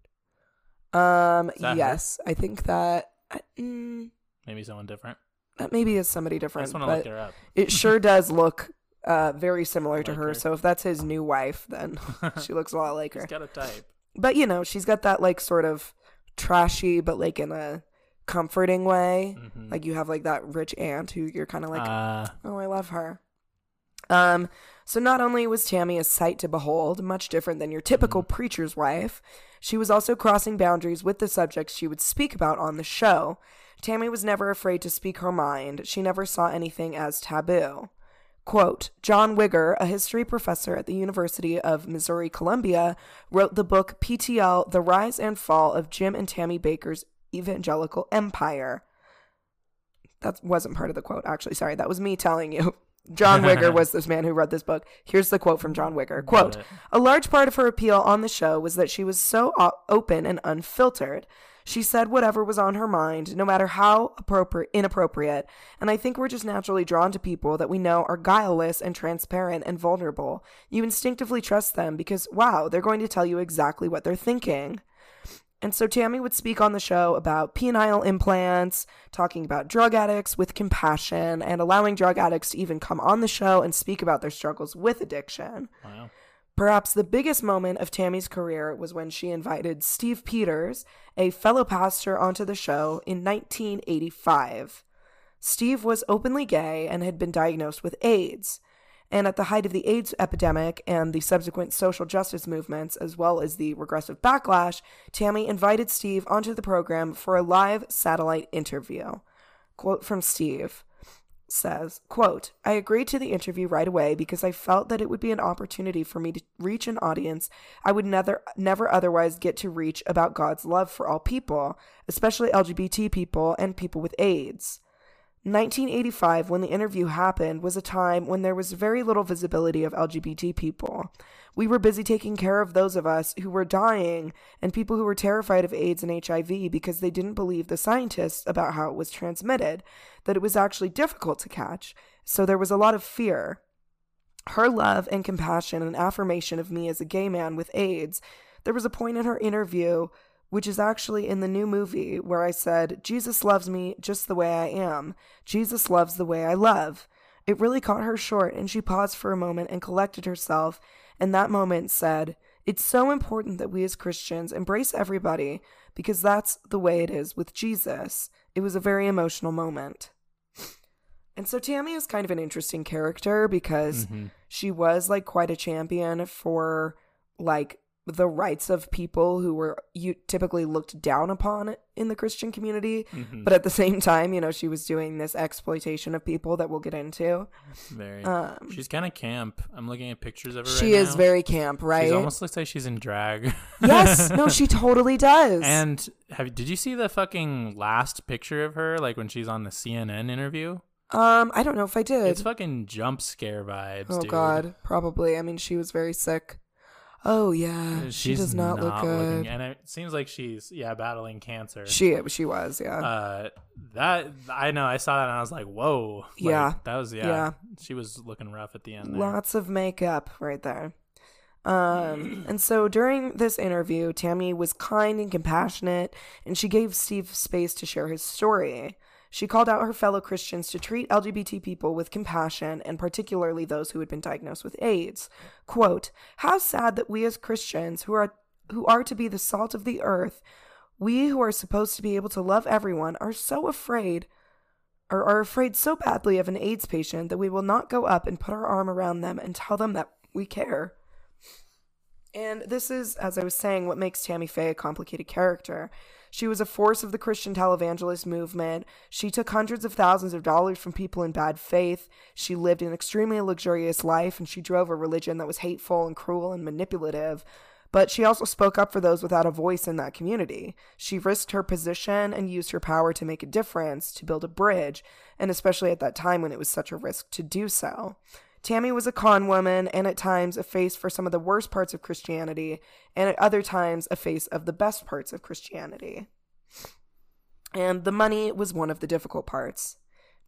Um, that her? yes, I think that. uh, Mm, maybe someone different that maybe is somebody i different. just want to but look her up it sure does look uh, very similar to Like her. her. So if that's his new wife, then she looks a lot like She's her. got a type. But you know, she's got that like sort of trashy, but like in a comforting way. Mhm. Like you have like that rich aunt who you're kind of like, uh, oh, I love her. Um, so not only was Tammy a sight to behold, much different than your typical preacher's wife, she was also crossing boundaries with the subjects she would speak about on the show. Tammy was never afraid to speak her mind. She never saw anything as taboo. Quote, John Wigger, a history professor at the University of Missouri Columbia, wrote the book PTL The Rise and Fall of Jim and Tammy Bakker's Evangelical Empire. That wasn't part of the quote, actually. Sorry, that was me telling you. John Wigger was this man who wrote this book. Here's the quote from John Wigger. Quote, a large part of her appeal on the show was that she was so o- open and unfiltered. She said whatever was on her mind, no matter how appropriate, inappropriate. And I think we're just naturally drawn to people that we know are guileless and transparent and vulnerable. You instinctively trust them because, wow, they're going to tell you exactly what they're thinking. And so Tammy would speak on the show about penile implants, talking about drug addicts with compassion, and allowing drug addicts to even come on the show and speak about their struggles with addiction. wow. Perhaps the biggest moment of Tammy's career was when she invited Steve Pieters, a fellow pastor, onto the show in 1985. Steve was openly gay and had been diagnosed with AIDS. And at the height of the AIDS epidemic and the subsequent social justice movements, as well as the regressive backlash, Tammy invited Steve onto the program for a live satellite interview. Quote from Steve says, quote, I agreed to the interview right away because I felt that it would be an opportunity for me to reach an audience I would never never otherwise get to reach about God's love for all people, especially LGBT people and people with AIDS. 1985, when the interview happened, was a time when there was very little visibility of LGBT people. We were busy taking care of those of us who were dying and people who were terrified of AIDS and HIV because they didn't believe the scientists about how it was transmitted, that it was actually difficult to catch. So there was a lot of fear. Her love and compassion and affirmation of me as a gay man with AIDS. There was a point in her interview which is actually in the new movie where I said, Jesus loves me just the way I am. Jesus loves the way I love. It really caught her short, and she paused for a moment and collected herself, and that moment said, It's so important that we as Christians embrace everybody because that's the way it is with Jesus. It was a very emotional moment. And so Tammy is kind of an interesting character because Mhm. she was like quite a champion for like the rights of people who were you typically looked down upon in the Christian community, Mhm. but at the same time, you know, she was doing this exploitation of people that we'll get into. Very. Um, she's kind of camp. I'm looking at pictures of her. she right is now. very camp, right? She almost looks like she's in drag. yes, no, she totally does. And have did you see the fucking last picture of her, like when she's on the CNN interview? um, I don't know if I did. It's fucking jump scare vibes. oh dude. God, probably. I mean, she was very sick. Oh yeah, she does not, look good. looking- and it seems like she's yeah battling cancer. She she was, yeah. uh, that I know. I saw that and I was like, whoa. Like, Yeah. that was yeah, Yeah. She was looking rough at the end. There. Lots of makeup right there. Um, and so during this interview, Tammy was kind and compassionate, and she gave Steve space to share his story. She called out her fellow Christians to treat LGBT people with compassion, and particularly those who had been diagnosed with AIDS. Quote, How sad that we as Christians, who are who are to be the salt of the earth, we who are supposed to be able to love everyone, are so afraid or are afraid so badly of an AIDS patient that we will not go up and put our arm around them and tell them that we care. And this is, as I was saying, what makes Tammy Faye a complicated character. She was a force of the Christian televangelist movement. She took hundreds of thousands of dollars from people in bad faith. She lived an extremely luxurious life, and she drove a religion that was hateful and cruel and manipulative. But she also spoke up for those without a voice in that community. She risked her position and used her power to make a difference, to build a bridge, and especially at that time when it was such a risk to do so. Tammy was a con woman and at times a face for some of the worst parts of Christianity, and at other times a face of the best parts of Christianity. And the money was one of the difficult parts.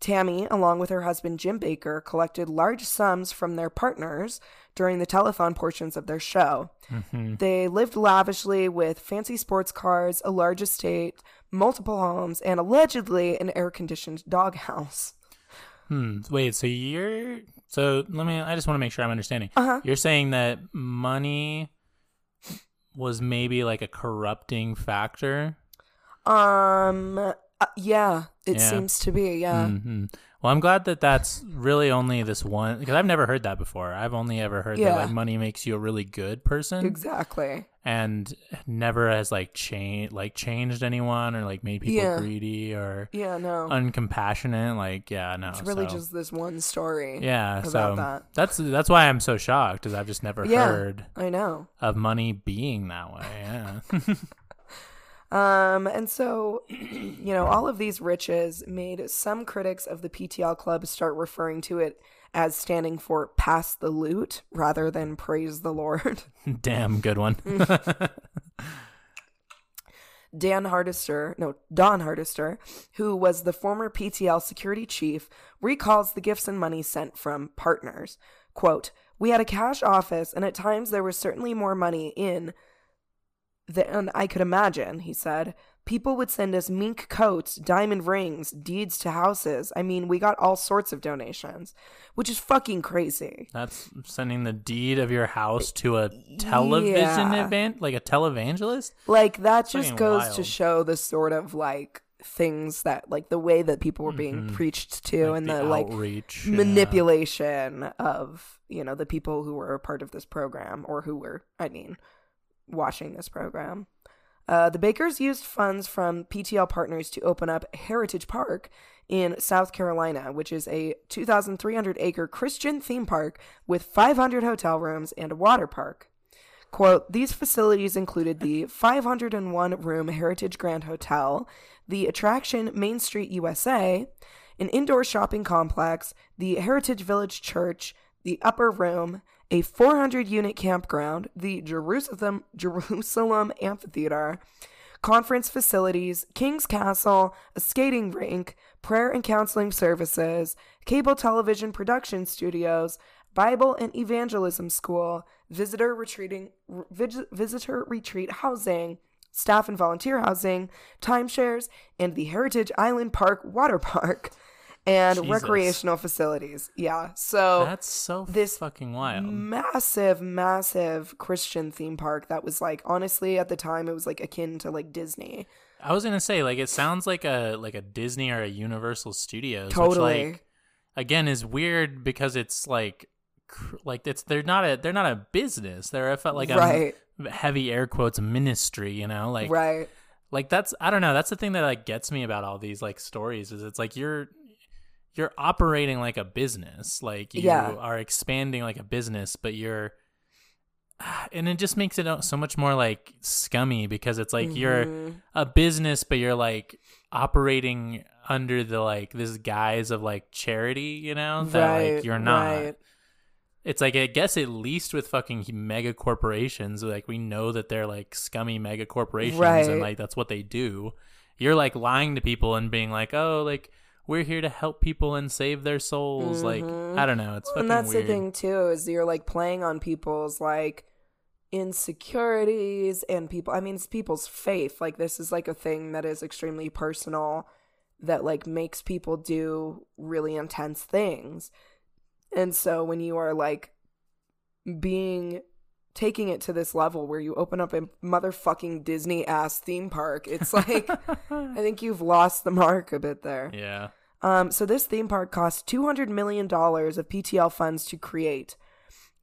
Tammy, along with her husband Jim Bakker, collected large sums from their partners during the telethon portions of their show. They lived lavishly with fancy sports cars, a large estate, multiple homes, and allegedly an air conditioned doghouse. Hmm. Wait. So you're. So let me. I just want to make sure I'm understanding. Uh-huh. You're saying that money was maybe like a corrupting factor. Um, uh, yeah, it Yeah. seems to be, yeah. hmm Well, I'm glad that that's really only this one because I've never heard that before. I've only ever heard Yeah. that like money makes you a really good person, Exactly. And never has like changed like changed anyone or like made people Yeah. greedy or Yeah, no. uncompassionate. Like, yeah, no, it's really so- just this one story. yeah. about So that. that's that's why I'm so shocked, is I've just never Yeah. heard I know. of money being that way. Yeah. Um, and so, you know, all of these riches made some critics of the PTL Club start referring to it as standing for pass the loot rather than praise the Lord. Damn good one. Mm. Dan Hardister, no, Don Hardister, who was the former PTL security chief, recalls the gifts and money sent from partners. Quote, We had a cash office, and at times there was certainly more money in than I could imagine, he said. People would send us mink coats, diamond rings, deeds to houses. I mean, we got all sorts of donations, which is fucking crazy. That's sending the deed of your house to a television Yeah. event, like a televangelist. Like that just goes to show the sort of like things that like the way that people were being preached to Mm-hmm. Like and the the, like outreach, yeah. manipulation of you know the people who were a part of this program or who were i mean watching this program uh, the bakkers used funds from ptl partners to open up heritage park in south carolina which is a 2300 acre christian theme park with 500 hotel rooms and a water park. Quote, these facilities included the 501 room Heritage Grand Hotel, the attraction Main Street USA, an indoor shopping complex, the Heritage Village Church, the Upper Room, a 400 unit campground, the Jerusalem, Jerusalem Amphitheater, conference facilities, King's Castle, a skating rink, prayer and counseling services, cable television production studios, Bible and evangelism school, visitor retreating vis- visitor retreat housing, staff and volunteer housing, timeshares, and the Heritage Island Park water park and Jesus. recreational facilities. Yeah. So That's so this fucking wild. massive, massive Christian theme park that was like honestly at the time it was like akin to like Disney. I was gonna say, like, it sounds like a like a Disney or a Universal Studios. Totally. Which, like, again, is weird because it's like, cr- like it's they're not a they're not a business. They're a, like a Right. heavy air quotes ministry, you know? Like right. like that's I don't know, that's the thing that like gets me about all these like stories is it's like you're you're operating like a business. Like you Yeah. are expanding like a business, but you're and it just makes it so much more like scummy because it's like you're Mhm. a business but you're like operating under the like this guise of like charity, you know? That right. like you're not Right. it's like I guess at least with fucking mega corporations, like we know that they're like scummy mega corporations Right. and like that's what they do. You're like lying to people and being like, "Oh, like we're here to help people and save their souls." Like Mhm. I don't know, it's Well, fucking and that's weird. the thing too is you're like playing on people's like insecurities and people i mean it's people's faith like this is like a thing that is extremely personal that like makes people do really intense things and so when you are like being taking it to this level where you open up a motherfucking disney ass theme park it's like i think you've lost the mark a bit there yeah. um, so this theme park cost $200 million of PTL funds to create.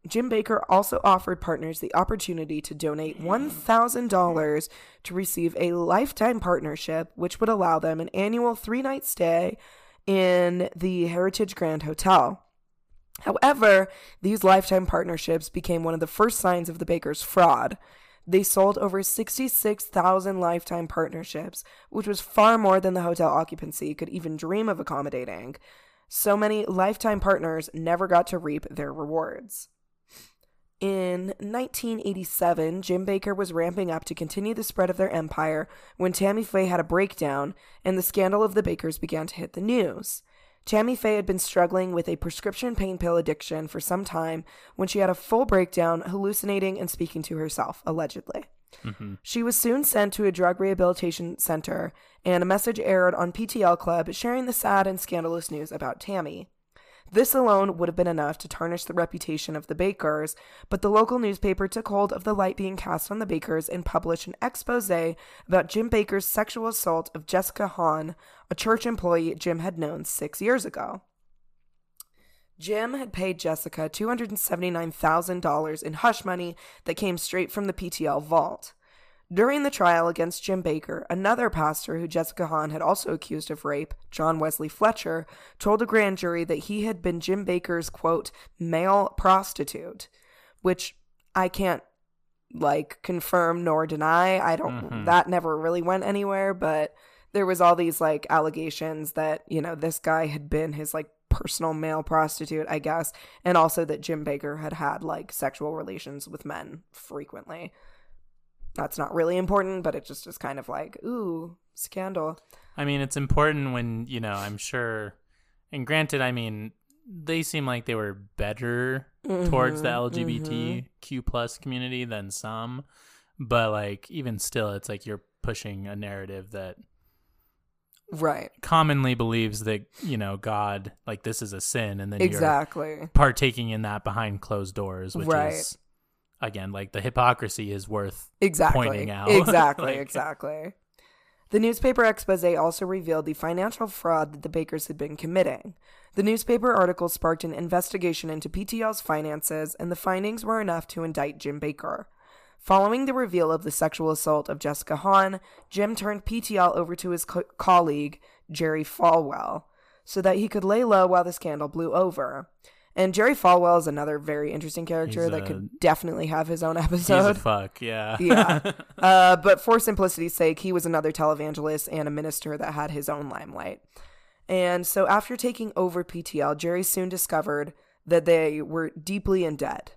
Jim Bakker also offered partners the opportunity to donate $1,000 to receive a lifetime partnership, which would allow them an annual three night stay in the Heritage Grand Hotel. However, these lifetime partnerships became one of the first signs of the Bakkers' fraud. They sold over 66,000 lifetime partnerships, which was far more than the hotel occupancy could even dream of accommodating. So many lifetime partners never got to reap their rewards. In 1987, Jim Bakker was ramping up to continue the spread of their empire when Tammy Faye had a breakdown and the scandal of the Bakkers began to hit the news. Tammy Faye had been struggling with a prescription pain pill addiction for some time when she had a full breakdown, hallucinating and speaking to herself, allegedly. hmm She was soon sent to a drug rehabilitation center, and a message aired on PTL Club sharing the sad and scandalous news about Tammy. This alone would have been enough to tarnish the reputation of the Bakkers, but the local newspaper took hold of the light being cast on the Bakkers and published an expose about Jim Bakker's sexual assault of Jessica Hahn, a church employee Jim had known six years ago. Jim had paid Jessica $279,000 in hush money that came straight from the PTL vault. During the trial against Jim Bakker, another pastor who Jessica Hahn had also accused of rape, John Wesley Fletcher, told a grand jury that he had been Jim Bakker's, quote, male prostitute, which I can't, like, confirm nor deny. I don't, Mhm. that never really went anywhere, but there was all these, like, allegations that, you know, this guy had been his, like, personal male prostitute, I guess, and also that Jim Bakker had had, like, sexual relations with men frequently that's not really important, but it just is kind of like, ooh, scandal. I mean, it's important when, you know, I'm sure and granted, I mean, they seem like they were better mm-hmm, towards the LGBTQ mm-hmm. plus community than some, but like even still it's like you're pushing a narrative that Right. commonly believes that, you know, God like this is a sin and then you're Exactly. partaking in that behind closed doors, which Right. is again like the hypocrisy is worth Exactly. pointing out. Exactly. Like- exactly. The newspaper expose also revealed the financial fraud that the Bakkers had been committing. The newspaper article sparked an investigation into PTL's finances, and the findings were enough to indict Jim Bakker. Following the reveal of the sexual assault of Jessica Hahn, Jim turned PTL over to his co- colleague, Jerry Falwell, so that he could lay low while the scandal blew over. And Jerry Falwell is another very interesting character He's that could definitely have his own He's a episode. fuck, yeah. Yeah. Uh, but for simplicity's sake, he was another televangelist and a minister that had his own limelight. And so after taking over PTL, Jerry soon discovered that they were deeply in debt.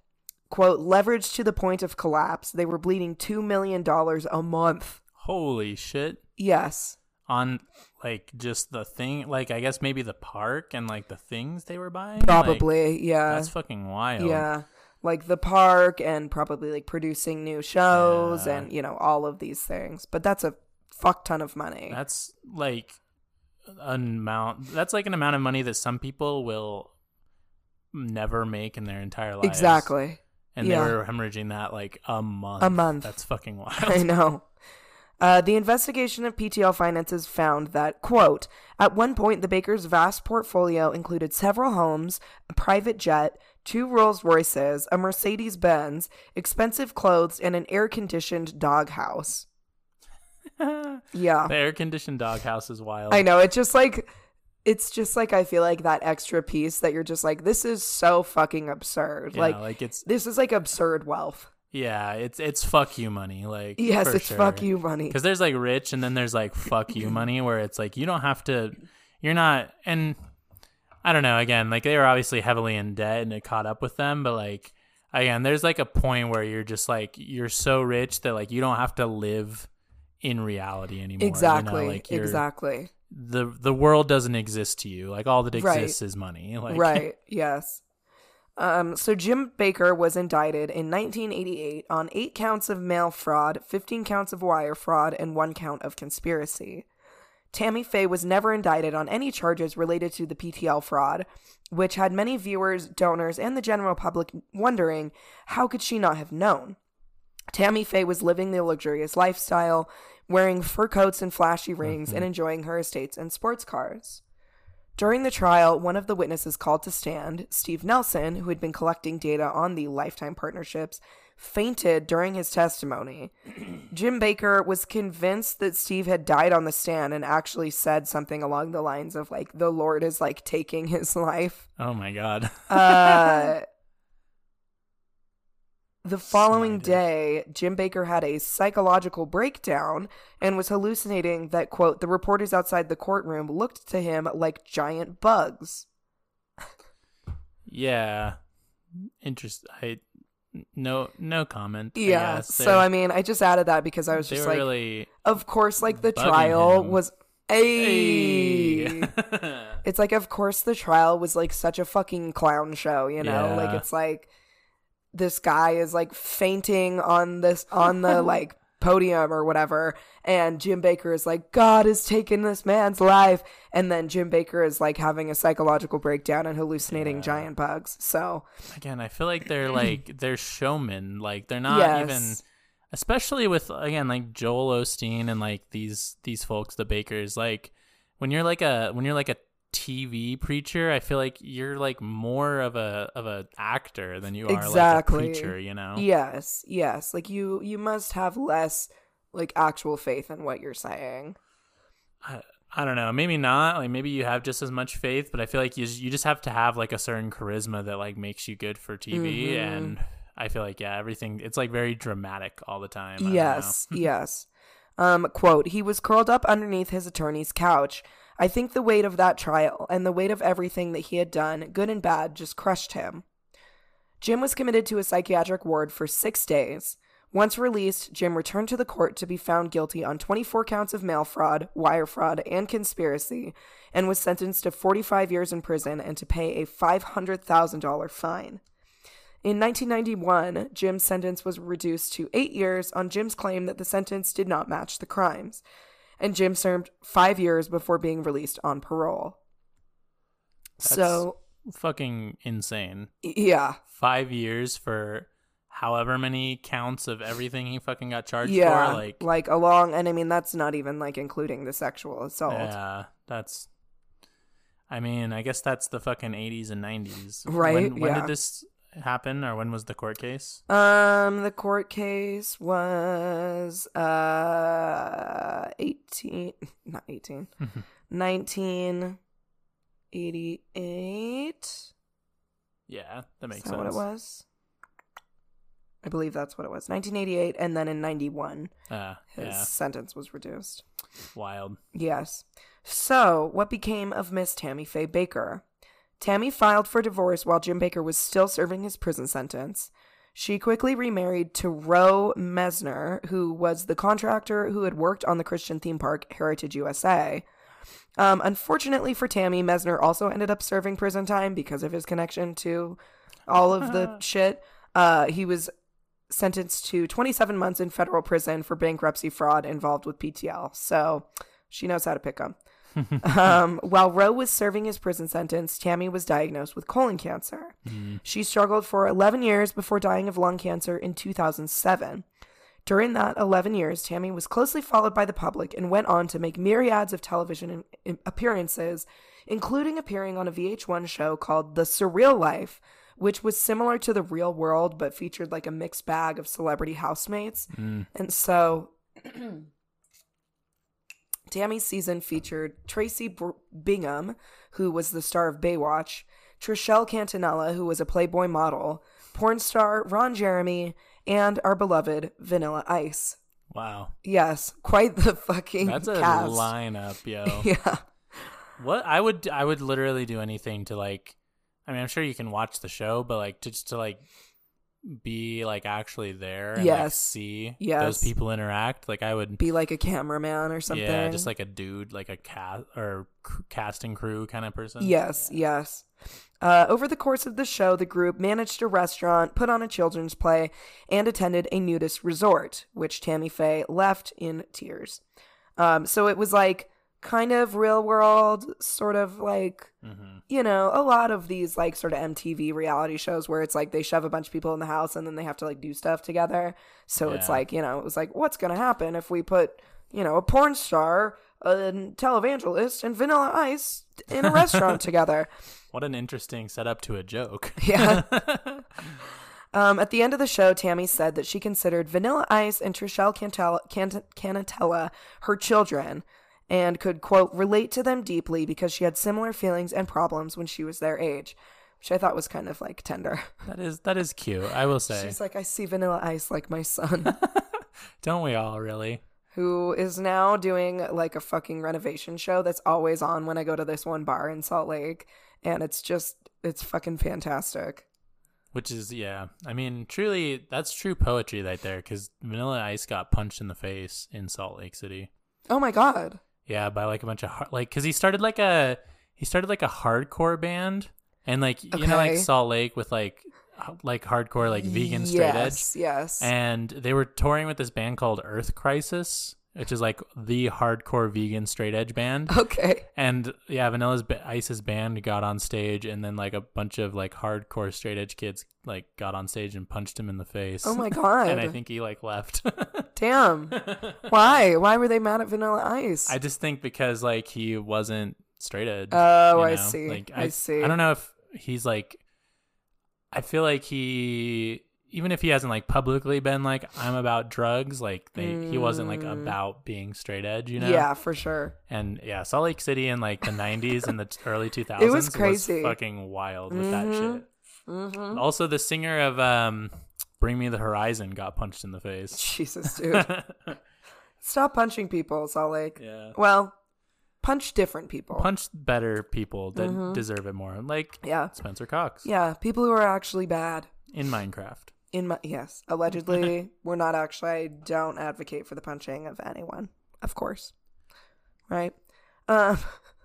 Quote, leveraged to the point of collapse, they were bleeding $2 million a month. Holy shit. Yes. On like just the thing like I guess maybe the park and like the things they were buying? Like, Probably. yeah. that's fucking wild. Yeah. Like the park and probably like producing new shows Yeah. and, you know, all of these things. But that's a fuck ton of money. That's like an amount that's like an amount of money that some people will never make in their entire life exactly. And Yeah. they were hemorrhaging that like a month. A month. That's fucking wild. I know. Uh, the investigation of PTL finances found that, quote, at one point, the Bakkers' vast portfolio included several homes, a private jet, two Rolls Royces, a Mercedes Benz, expensive clothes, and an air conditioned doghouse. Yeah. The air conditioned doghouse is wild. I know. It's just like it's just like I feel like that extra piece that you're just like, this is so fucking absurd. Yeah, like, like it's this is like absurd wealth. Yeah, it's it's fuck you money. Like Yes, it's sure. fuck you money. Because there's like rich and then there's like fuck you money where it's like you don't have to you're not and I don't know, again, like they were obviously heavily in debt and it caught up with them, but like again, there's like a point where you're just like you're so rich that like you don't have to live in reality anymore. you know? Exactly. Like exactly. the the world doesn't exist to you. Like all that Right. exists is money. Like right. Yes. Um, so Jim Bakker was indicted in 1988 on eight counts of mail fraud, 15 counts of wire fraud, and one count of conspiracy. Tammy Faye was never indicted on any charges related to the PTL fraud, which had many viewers, donors, and the general public wondering how could she not have known? Tammy Faye was living the luxurious lifestyle, wearing fur coats and flashy rings, and enjoying her estates and sports cars. During the trial, one of the witnesses called to stand, Steve Nelson, who had been collecting data on the lifetime partnerships, fainted during his testimony. Jim Bakker was convinced that Steve had died on the stand and actually said something along the lines of like the Lord is like taking his life. Oh my god. Uh The following day, Jim Bakker had a psychological breakdown and was hallucinating that, quote, the reporters outside the courtroom looked to him like giant bugs. yeah. Interest I no no comment. Yeah. guess. So, I mean, I just added that because I was just like, really of course, like the trial him. was. Hey. Hey. it's like, of course, the trial was like such a fucking clown show, you know? Like, it's like this guy is like fainting on this, on the like podium or whatever. And Jim Bakker is like, God has taken this man's life. And then Jim Bakker is like having a psychological breakdown and hallucinating Yeah. giant bugs. So, again, I feel like they're like they're showmen. Like they're not even especially with again like Joel Osteen and like these these folks, the Bakkers, like when you're like a when you're like a TV preacher, I feel like you're like more of a of a actor than you are Exactly. like a preacher, you know? Yes, yes. Like you you must have less like actual faith in what you're saying. I, I don't know. Maybe not. Like maybe you have just as much faith, but I feel like you you just have to have like a certain charisma that like makes you good for TV. Mhm. And I feel like yeah, everything it's like very dramatic all the time. I Yes, yes. Um quote, he was curled up underneath his attorney's couch. I think the weight of that trial and the weight of everything that he had done, good and bad, just crushed him. Jim was committed to a psychiatric ward for 6 days. Once released, Jim returned to the court to be found guilty on 24 counts of mail fraud, wire fraud, and conspiracy, and was sentenced to 45 years in prison and to pay a $500,000 fine. In 1991, Jim's sentence was reduced to eight years on Jim's claim that the sentence did not match the crimes, and Jim served five years before being released on parole. so, fucking insane. yeah, Five years for however many counts of everything he fucking got charged yeah, for. Like, like along, and I mean that's not even like including the sexual assault. yeah, that's. I mean, I guess that's the fucking eighties and nineties. Right, When, when yeah. did this happen, or when was the court case? Um, the court case was uh eighteen, not eighteen, nineteen eighty-eight. Yeah, that makes Is that sense. what it was? I believe that's what it was. 1988, and then in 91, Uh, his yeah, sentence was reduced. wild. Yes. So, what became of Miss Tammy Faye Bakker? Tammy filed for divorce while Jim Bakker was still serving his prison sentence. She quickly remarried to Roe Messner, who was the contractor who had worked on the Christian theme park Heritage USA. Um, unfortunately for Tammy, Messner also ended up serving prison time because of his connection to all of the shit. Uh, he was sentenced to 27 months in federal prison for bankruptcy fraud involved with PTL. So she knows how to pick them. Um, while Roe was serving his prison sentence, Tammy was diagnosed with colon cancer. She struggled for 11 years before dying of lung cancer in 2007. During that 11 years, Tammy was closely followed by the public and went on to make myriads of television appearances, including appearing on a VH1 show called The Surreal Life, which was similar to the real world but featured like a mixed bag of celebrity housemates. Mm. And so Tammy's season featured Tracy Bingham, who was the star of Baywatch, Trishelle Cannatella, who was a Playboy model, porn star Ron Jeremy, and our beloved Vanilla Ice. Wow. Yes, quite the fucking That's a cast. lineup, yo. Yeah. What I would I would literally do anything to like I mean I'm sure you can watch the show, but like to, just to like be like actually there and like, Yes. see those people interact. Like I would Be like a cameraman or something. Yeah, just like a dude, like a cast or c- casting crew kind of person. Yes, yes. Uh, over the course of the show, the group managed a restaurant, put on a children's play, and attended a nudist resort, which Tammy Faye left in tears. Um, so it was like kind of real world, sort of like, hmm you know, a lot of these like sort of MTV reality shows where it's like they shove a bunch of people in the house and then they have to like do stuff together. So it's like, you know, it was like, what's going to happen if we put, you know, a porn star, a televangelist, and Vanilla Ice in a restaurant together? What an interesting setup to a joke. Yeah. Um, at the end of the show, Tammy said that she considered Vanilla Ice and Trishelle Cantel- Can- Cannatella her children and could, quote, relate to them deeply because she had similar feelings and problems when she was their age, which I thought was kind of like tender. that is that is cute. I will say. She's like, I see Vanilla Ice like my son, Don't we all really? who is now doing like a fucking renovation show that's always on when I go to this one bar in Salt Lake. And it's just, it's fucking fantastic. Which is yeah. I mean, truly, that's true poetry right there. Because Vanilla Ice got punched in the face in Salt Lake City. Oh my God. Yeah, by like a bunch of har- like because he started like a he started like a hardcore band and like you know like Salt Lake with like uh, like hardcore like vegan straight edge? Yes, Yes. and they were touring with this band called Earth Crisis, which is like the hardcore vegan straight edge band. okay. And yeah, Vanilla's Ice's band got on stage, and then like a bunch of like hardcore straight edge kids like got on stage and punched him in the face. Oh my God. and I think he like left. Damn. Why? Why were they mad at Vanilla Ice? I just think because like he wasn't straight edge. Oh, you I see. Like I see. I don't know if he's like. I feel like he, even if he hasn't like publicly been like I'm about drugs, like they he wasn't like about being straight edge, you know. Mm. Yeah, for sure. And yeah, Salt Lake City in like the 90s and the early 2000s It was crazy. fucking wild with that shit. hmm Also, the singer of um, "Bring Me the Horizon" got punched in the face. Jesus, dude. Stop punching people, Salt Lake. yeah, Well, punch different people. punch better people that deserve it more, like yeah. Spencer Cox Yeah, people who are actually bad. in Minecraft. In my yes, allegedly, we're not actually. I don't advocate for the punching of anyone, of course. Right. Um.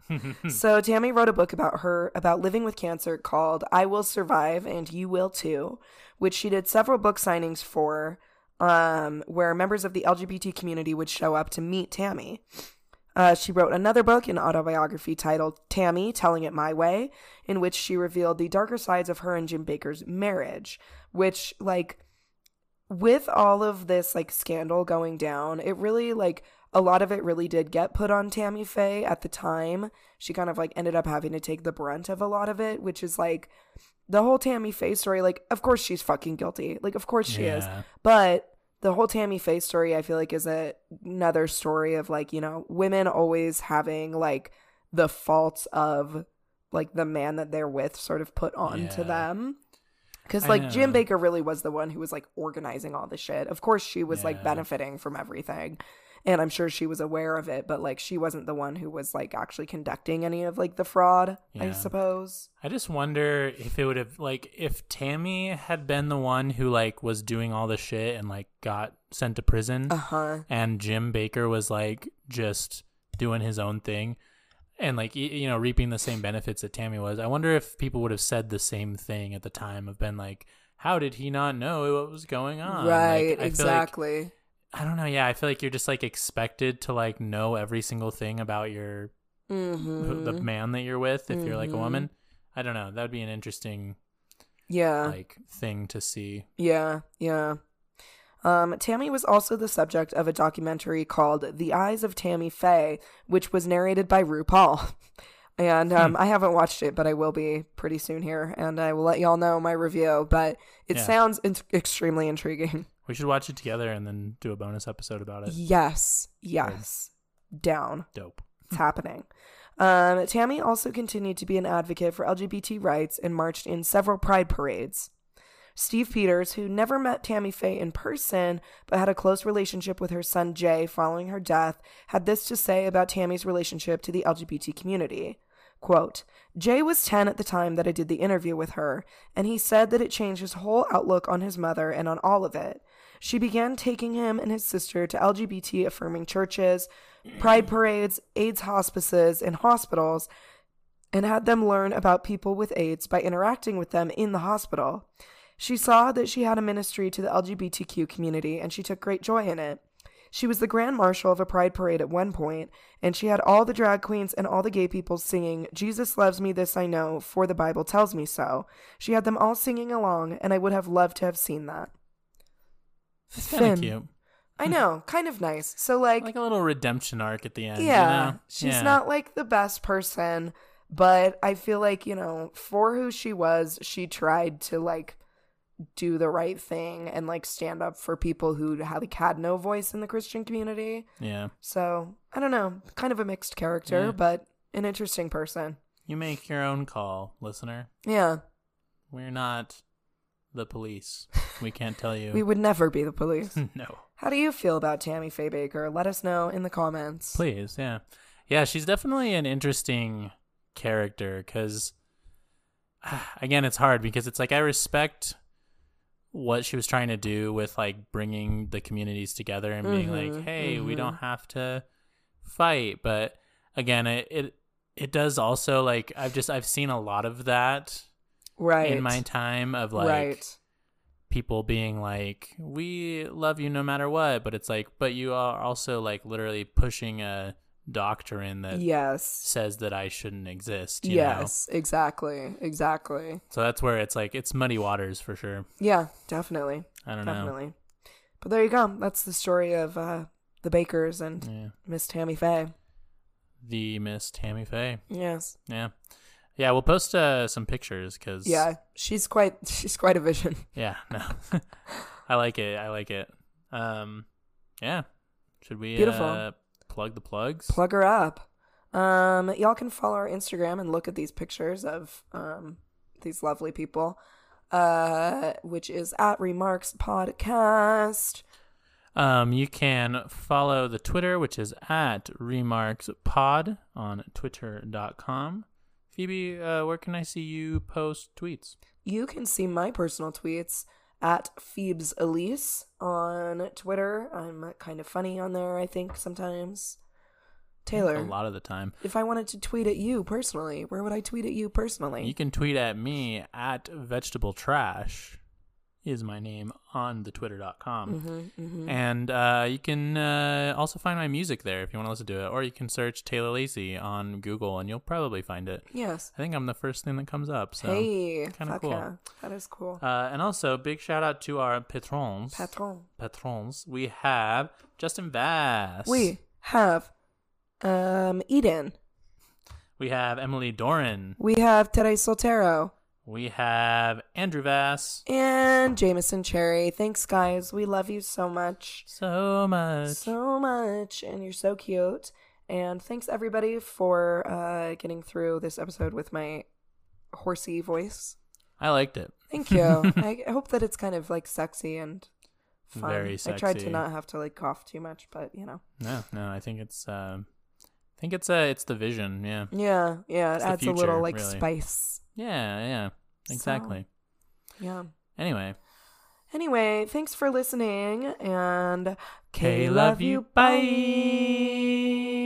so Tammy wrote a book about her about living with cancer called "I Will Survive and You Will Too," which she did several book signings for, um, where members of the LGBT community would show up to meet Tammy. Uh, she wrote another book, an autobiography titled Tammy Telling It My Way, in which she revealed the darker sides of her and Jim Bakker's marriage, which, like, with all of this, like, scandal going down, it really, like, a lot of it really did get put on Tammy Faye at the time. She kind of, like, ended up having to take the brunt of a lot of it, which is, like, the whole Tammy Faye story. Like, of course she's fucking guilty. Like, of course she is. But the whole Tammy Faye story, I feel like, is a, another story of like, you know, women always having like the faults of like the man that they're with sort of put onto Yeah. them. Because like Jim. Bakker really was the one who was like organizing all the shit. Of course, she was like benefiting from everything. And I'm sure she was aware of it, but like she wasn't the one who was like actually conducting any of like the fraud, I suppose. I just wonder if it would have like if Tammy had been the one who like was doing all the shit and like got sent to prison, Uh huh. and Jim Bakker was like just doing his own thing and like you know reaping the same benefits that Tammy was. I wonder if people would have said the same thing at the time of been like, how did he not know what was going on? Like, Right, I feel like- exactly. I don't know. Yeah, I feel like you're just like expected to like know every single thing about your mm-hmm. the man that you're with if you're like a woman. I don't know. That would be an interesting Yeah. like thing to see. Yeah, yeah. Um, Tammy was also the subject of a documentary called The Eyes of Tammy Faye, which was narrated by RuPaul. And um, I haven't watched it, but I will be pretty soon here, and I will let y'all know my review. But it Yeah. sounds in- extremely intriguing. We should watch it together and then do a bonus episode about it. Yes, yes, down. Dope. It's happening. Um, Tammy also continued to be an advocate for LGBT rights and marched in several pride parades. Steve Pieters, who never met Tammy Faye in person but had a close relationship with her son Jay following her death, had this to say about Tammy's relationship to the LGBT community. Quote, Jay was 10 at the time that I did the interview with her, and he said that it changed his whole outlook on his mother and on all of it. She began taking him and his sister to LGBT affirming churches, pride parades, AIDS hospices, and hospitals, and had them learn about people with AIDS by interacting with them in the hospital. She saw that she had a ministry to the LGBTQ community and she took great joy in it. She was the grand marshal of a pride parade at one point, and she had all the drag queens and all the gay people singing, Jesus loves me, this I know, for the Bible tells me so. She had them all singing along, and I would have loved to have seen that. It's kind of cute. I know, kind of nice. So, like, Like a little redemption arc at the end. yeah, You know? she's Yeah. not like the best person, but I feel like, you know, for who she was, she tried to like do the right thing and like stand up for people who had like had no voice in the Christian community. Yeah. So, I don't know, kind of a mixed character, Yeah. but an interesting person. You make your own call, listener. Yeah. We're not the police. We can't tell you. We would never be the police. no. How do you feel about Tammy Faye Bakker? Let us know in the comments. Please, yeah. Yeah, she's definitely an interesting character because, again, it's hard because it's like I respect what she was trying to do with like bringing the communities together and being Mhm, like, hey, we mhm. don't have to fight. But again, it, it, it does also like I've just I've seen a lot of that Right. in my time of like right. people being like, "We love you no matter what," but it's like, but you are also like literally pushing a doctrine that Yes. says that I shouldn't exist. You Yes, exactly. Exactly. So that's where it's like it's muddy waters for sure. Yeah, definitely. I don't know. Definitely. But there you go. That's the story of uh, the Bakkers and Yeah. Miss Tammy Faye. The Miss Tammy Faye. Yes. Yeah. Yeah, we'll post uh, some pictures because Yeah, she's quite she's quite a vision. yeah, no, I like it. I like it. Um, yeah. Should we Beautiful. Uh, plug the plugs? Plug her up. Um, y'all can follow our Instagram and look at these pictures of um these lovely people. Uh, which is at Remarks Podcast. Um, you can follow the Twitter, which is at Remarks Pod on twitter.com. Phoebe, uh, where can I see you post tweets? You can see my personal tweets at Phoebes Elise on Twitter. I'm kind of funny on there, I think, sometimes. Tayler, A lot of the time. if I wanted to tweet at you personally, where would I tweet at you personally? You can tweet at me at vegetable trash is my name on the twitter.com. mm-hmm, mm-hmm. And uh, you can uh, also find my music there if you want to listen to it. Or you can search Tayler Lacey on Google and you'll probably find it. Yes. I think I'm the first thing that comes up. So. hey, kinda cool. yeah. That is cool. Uh, and also, big shout out to our patrons. Patron. patrons. We have Justin Vass. We have um Eden. We have Emily Doran. We have Teresa Soltero We have Andrew Vass. and Jameson Cherry. Thanks, guys. We love you so much. So much. so much and you're so cute and thanks everybody for uh getting through this episode with my horsey voice I liked it. thank you i hope that it's kind of like sexy and fun Very sexy. i tried to not have to like cough too much but you know No, no, I think it's. Um, think it's. Uh, it's the vision. Yeah. yeah yeah it It's adds a little like really. spice Yeah. Yeah. So- Exactly. yeah Anyway. anyway thanks for listening and. K Love you. Bye.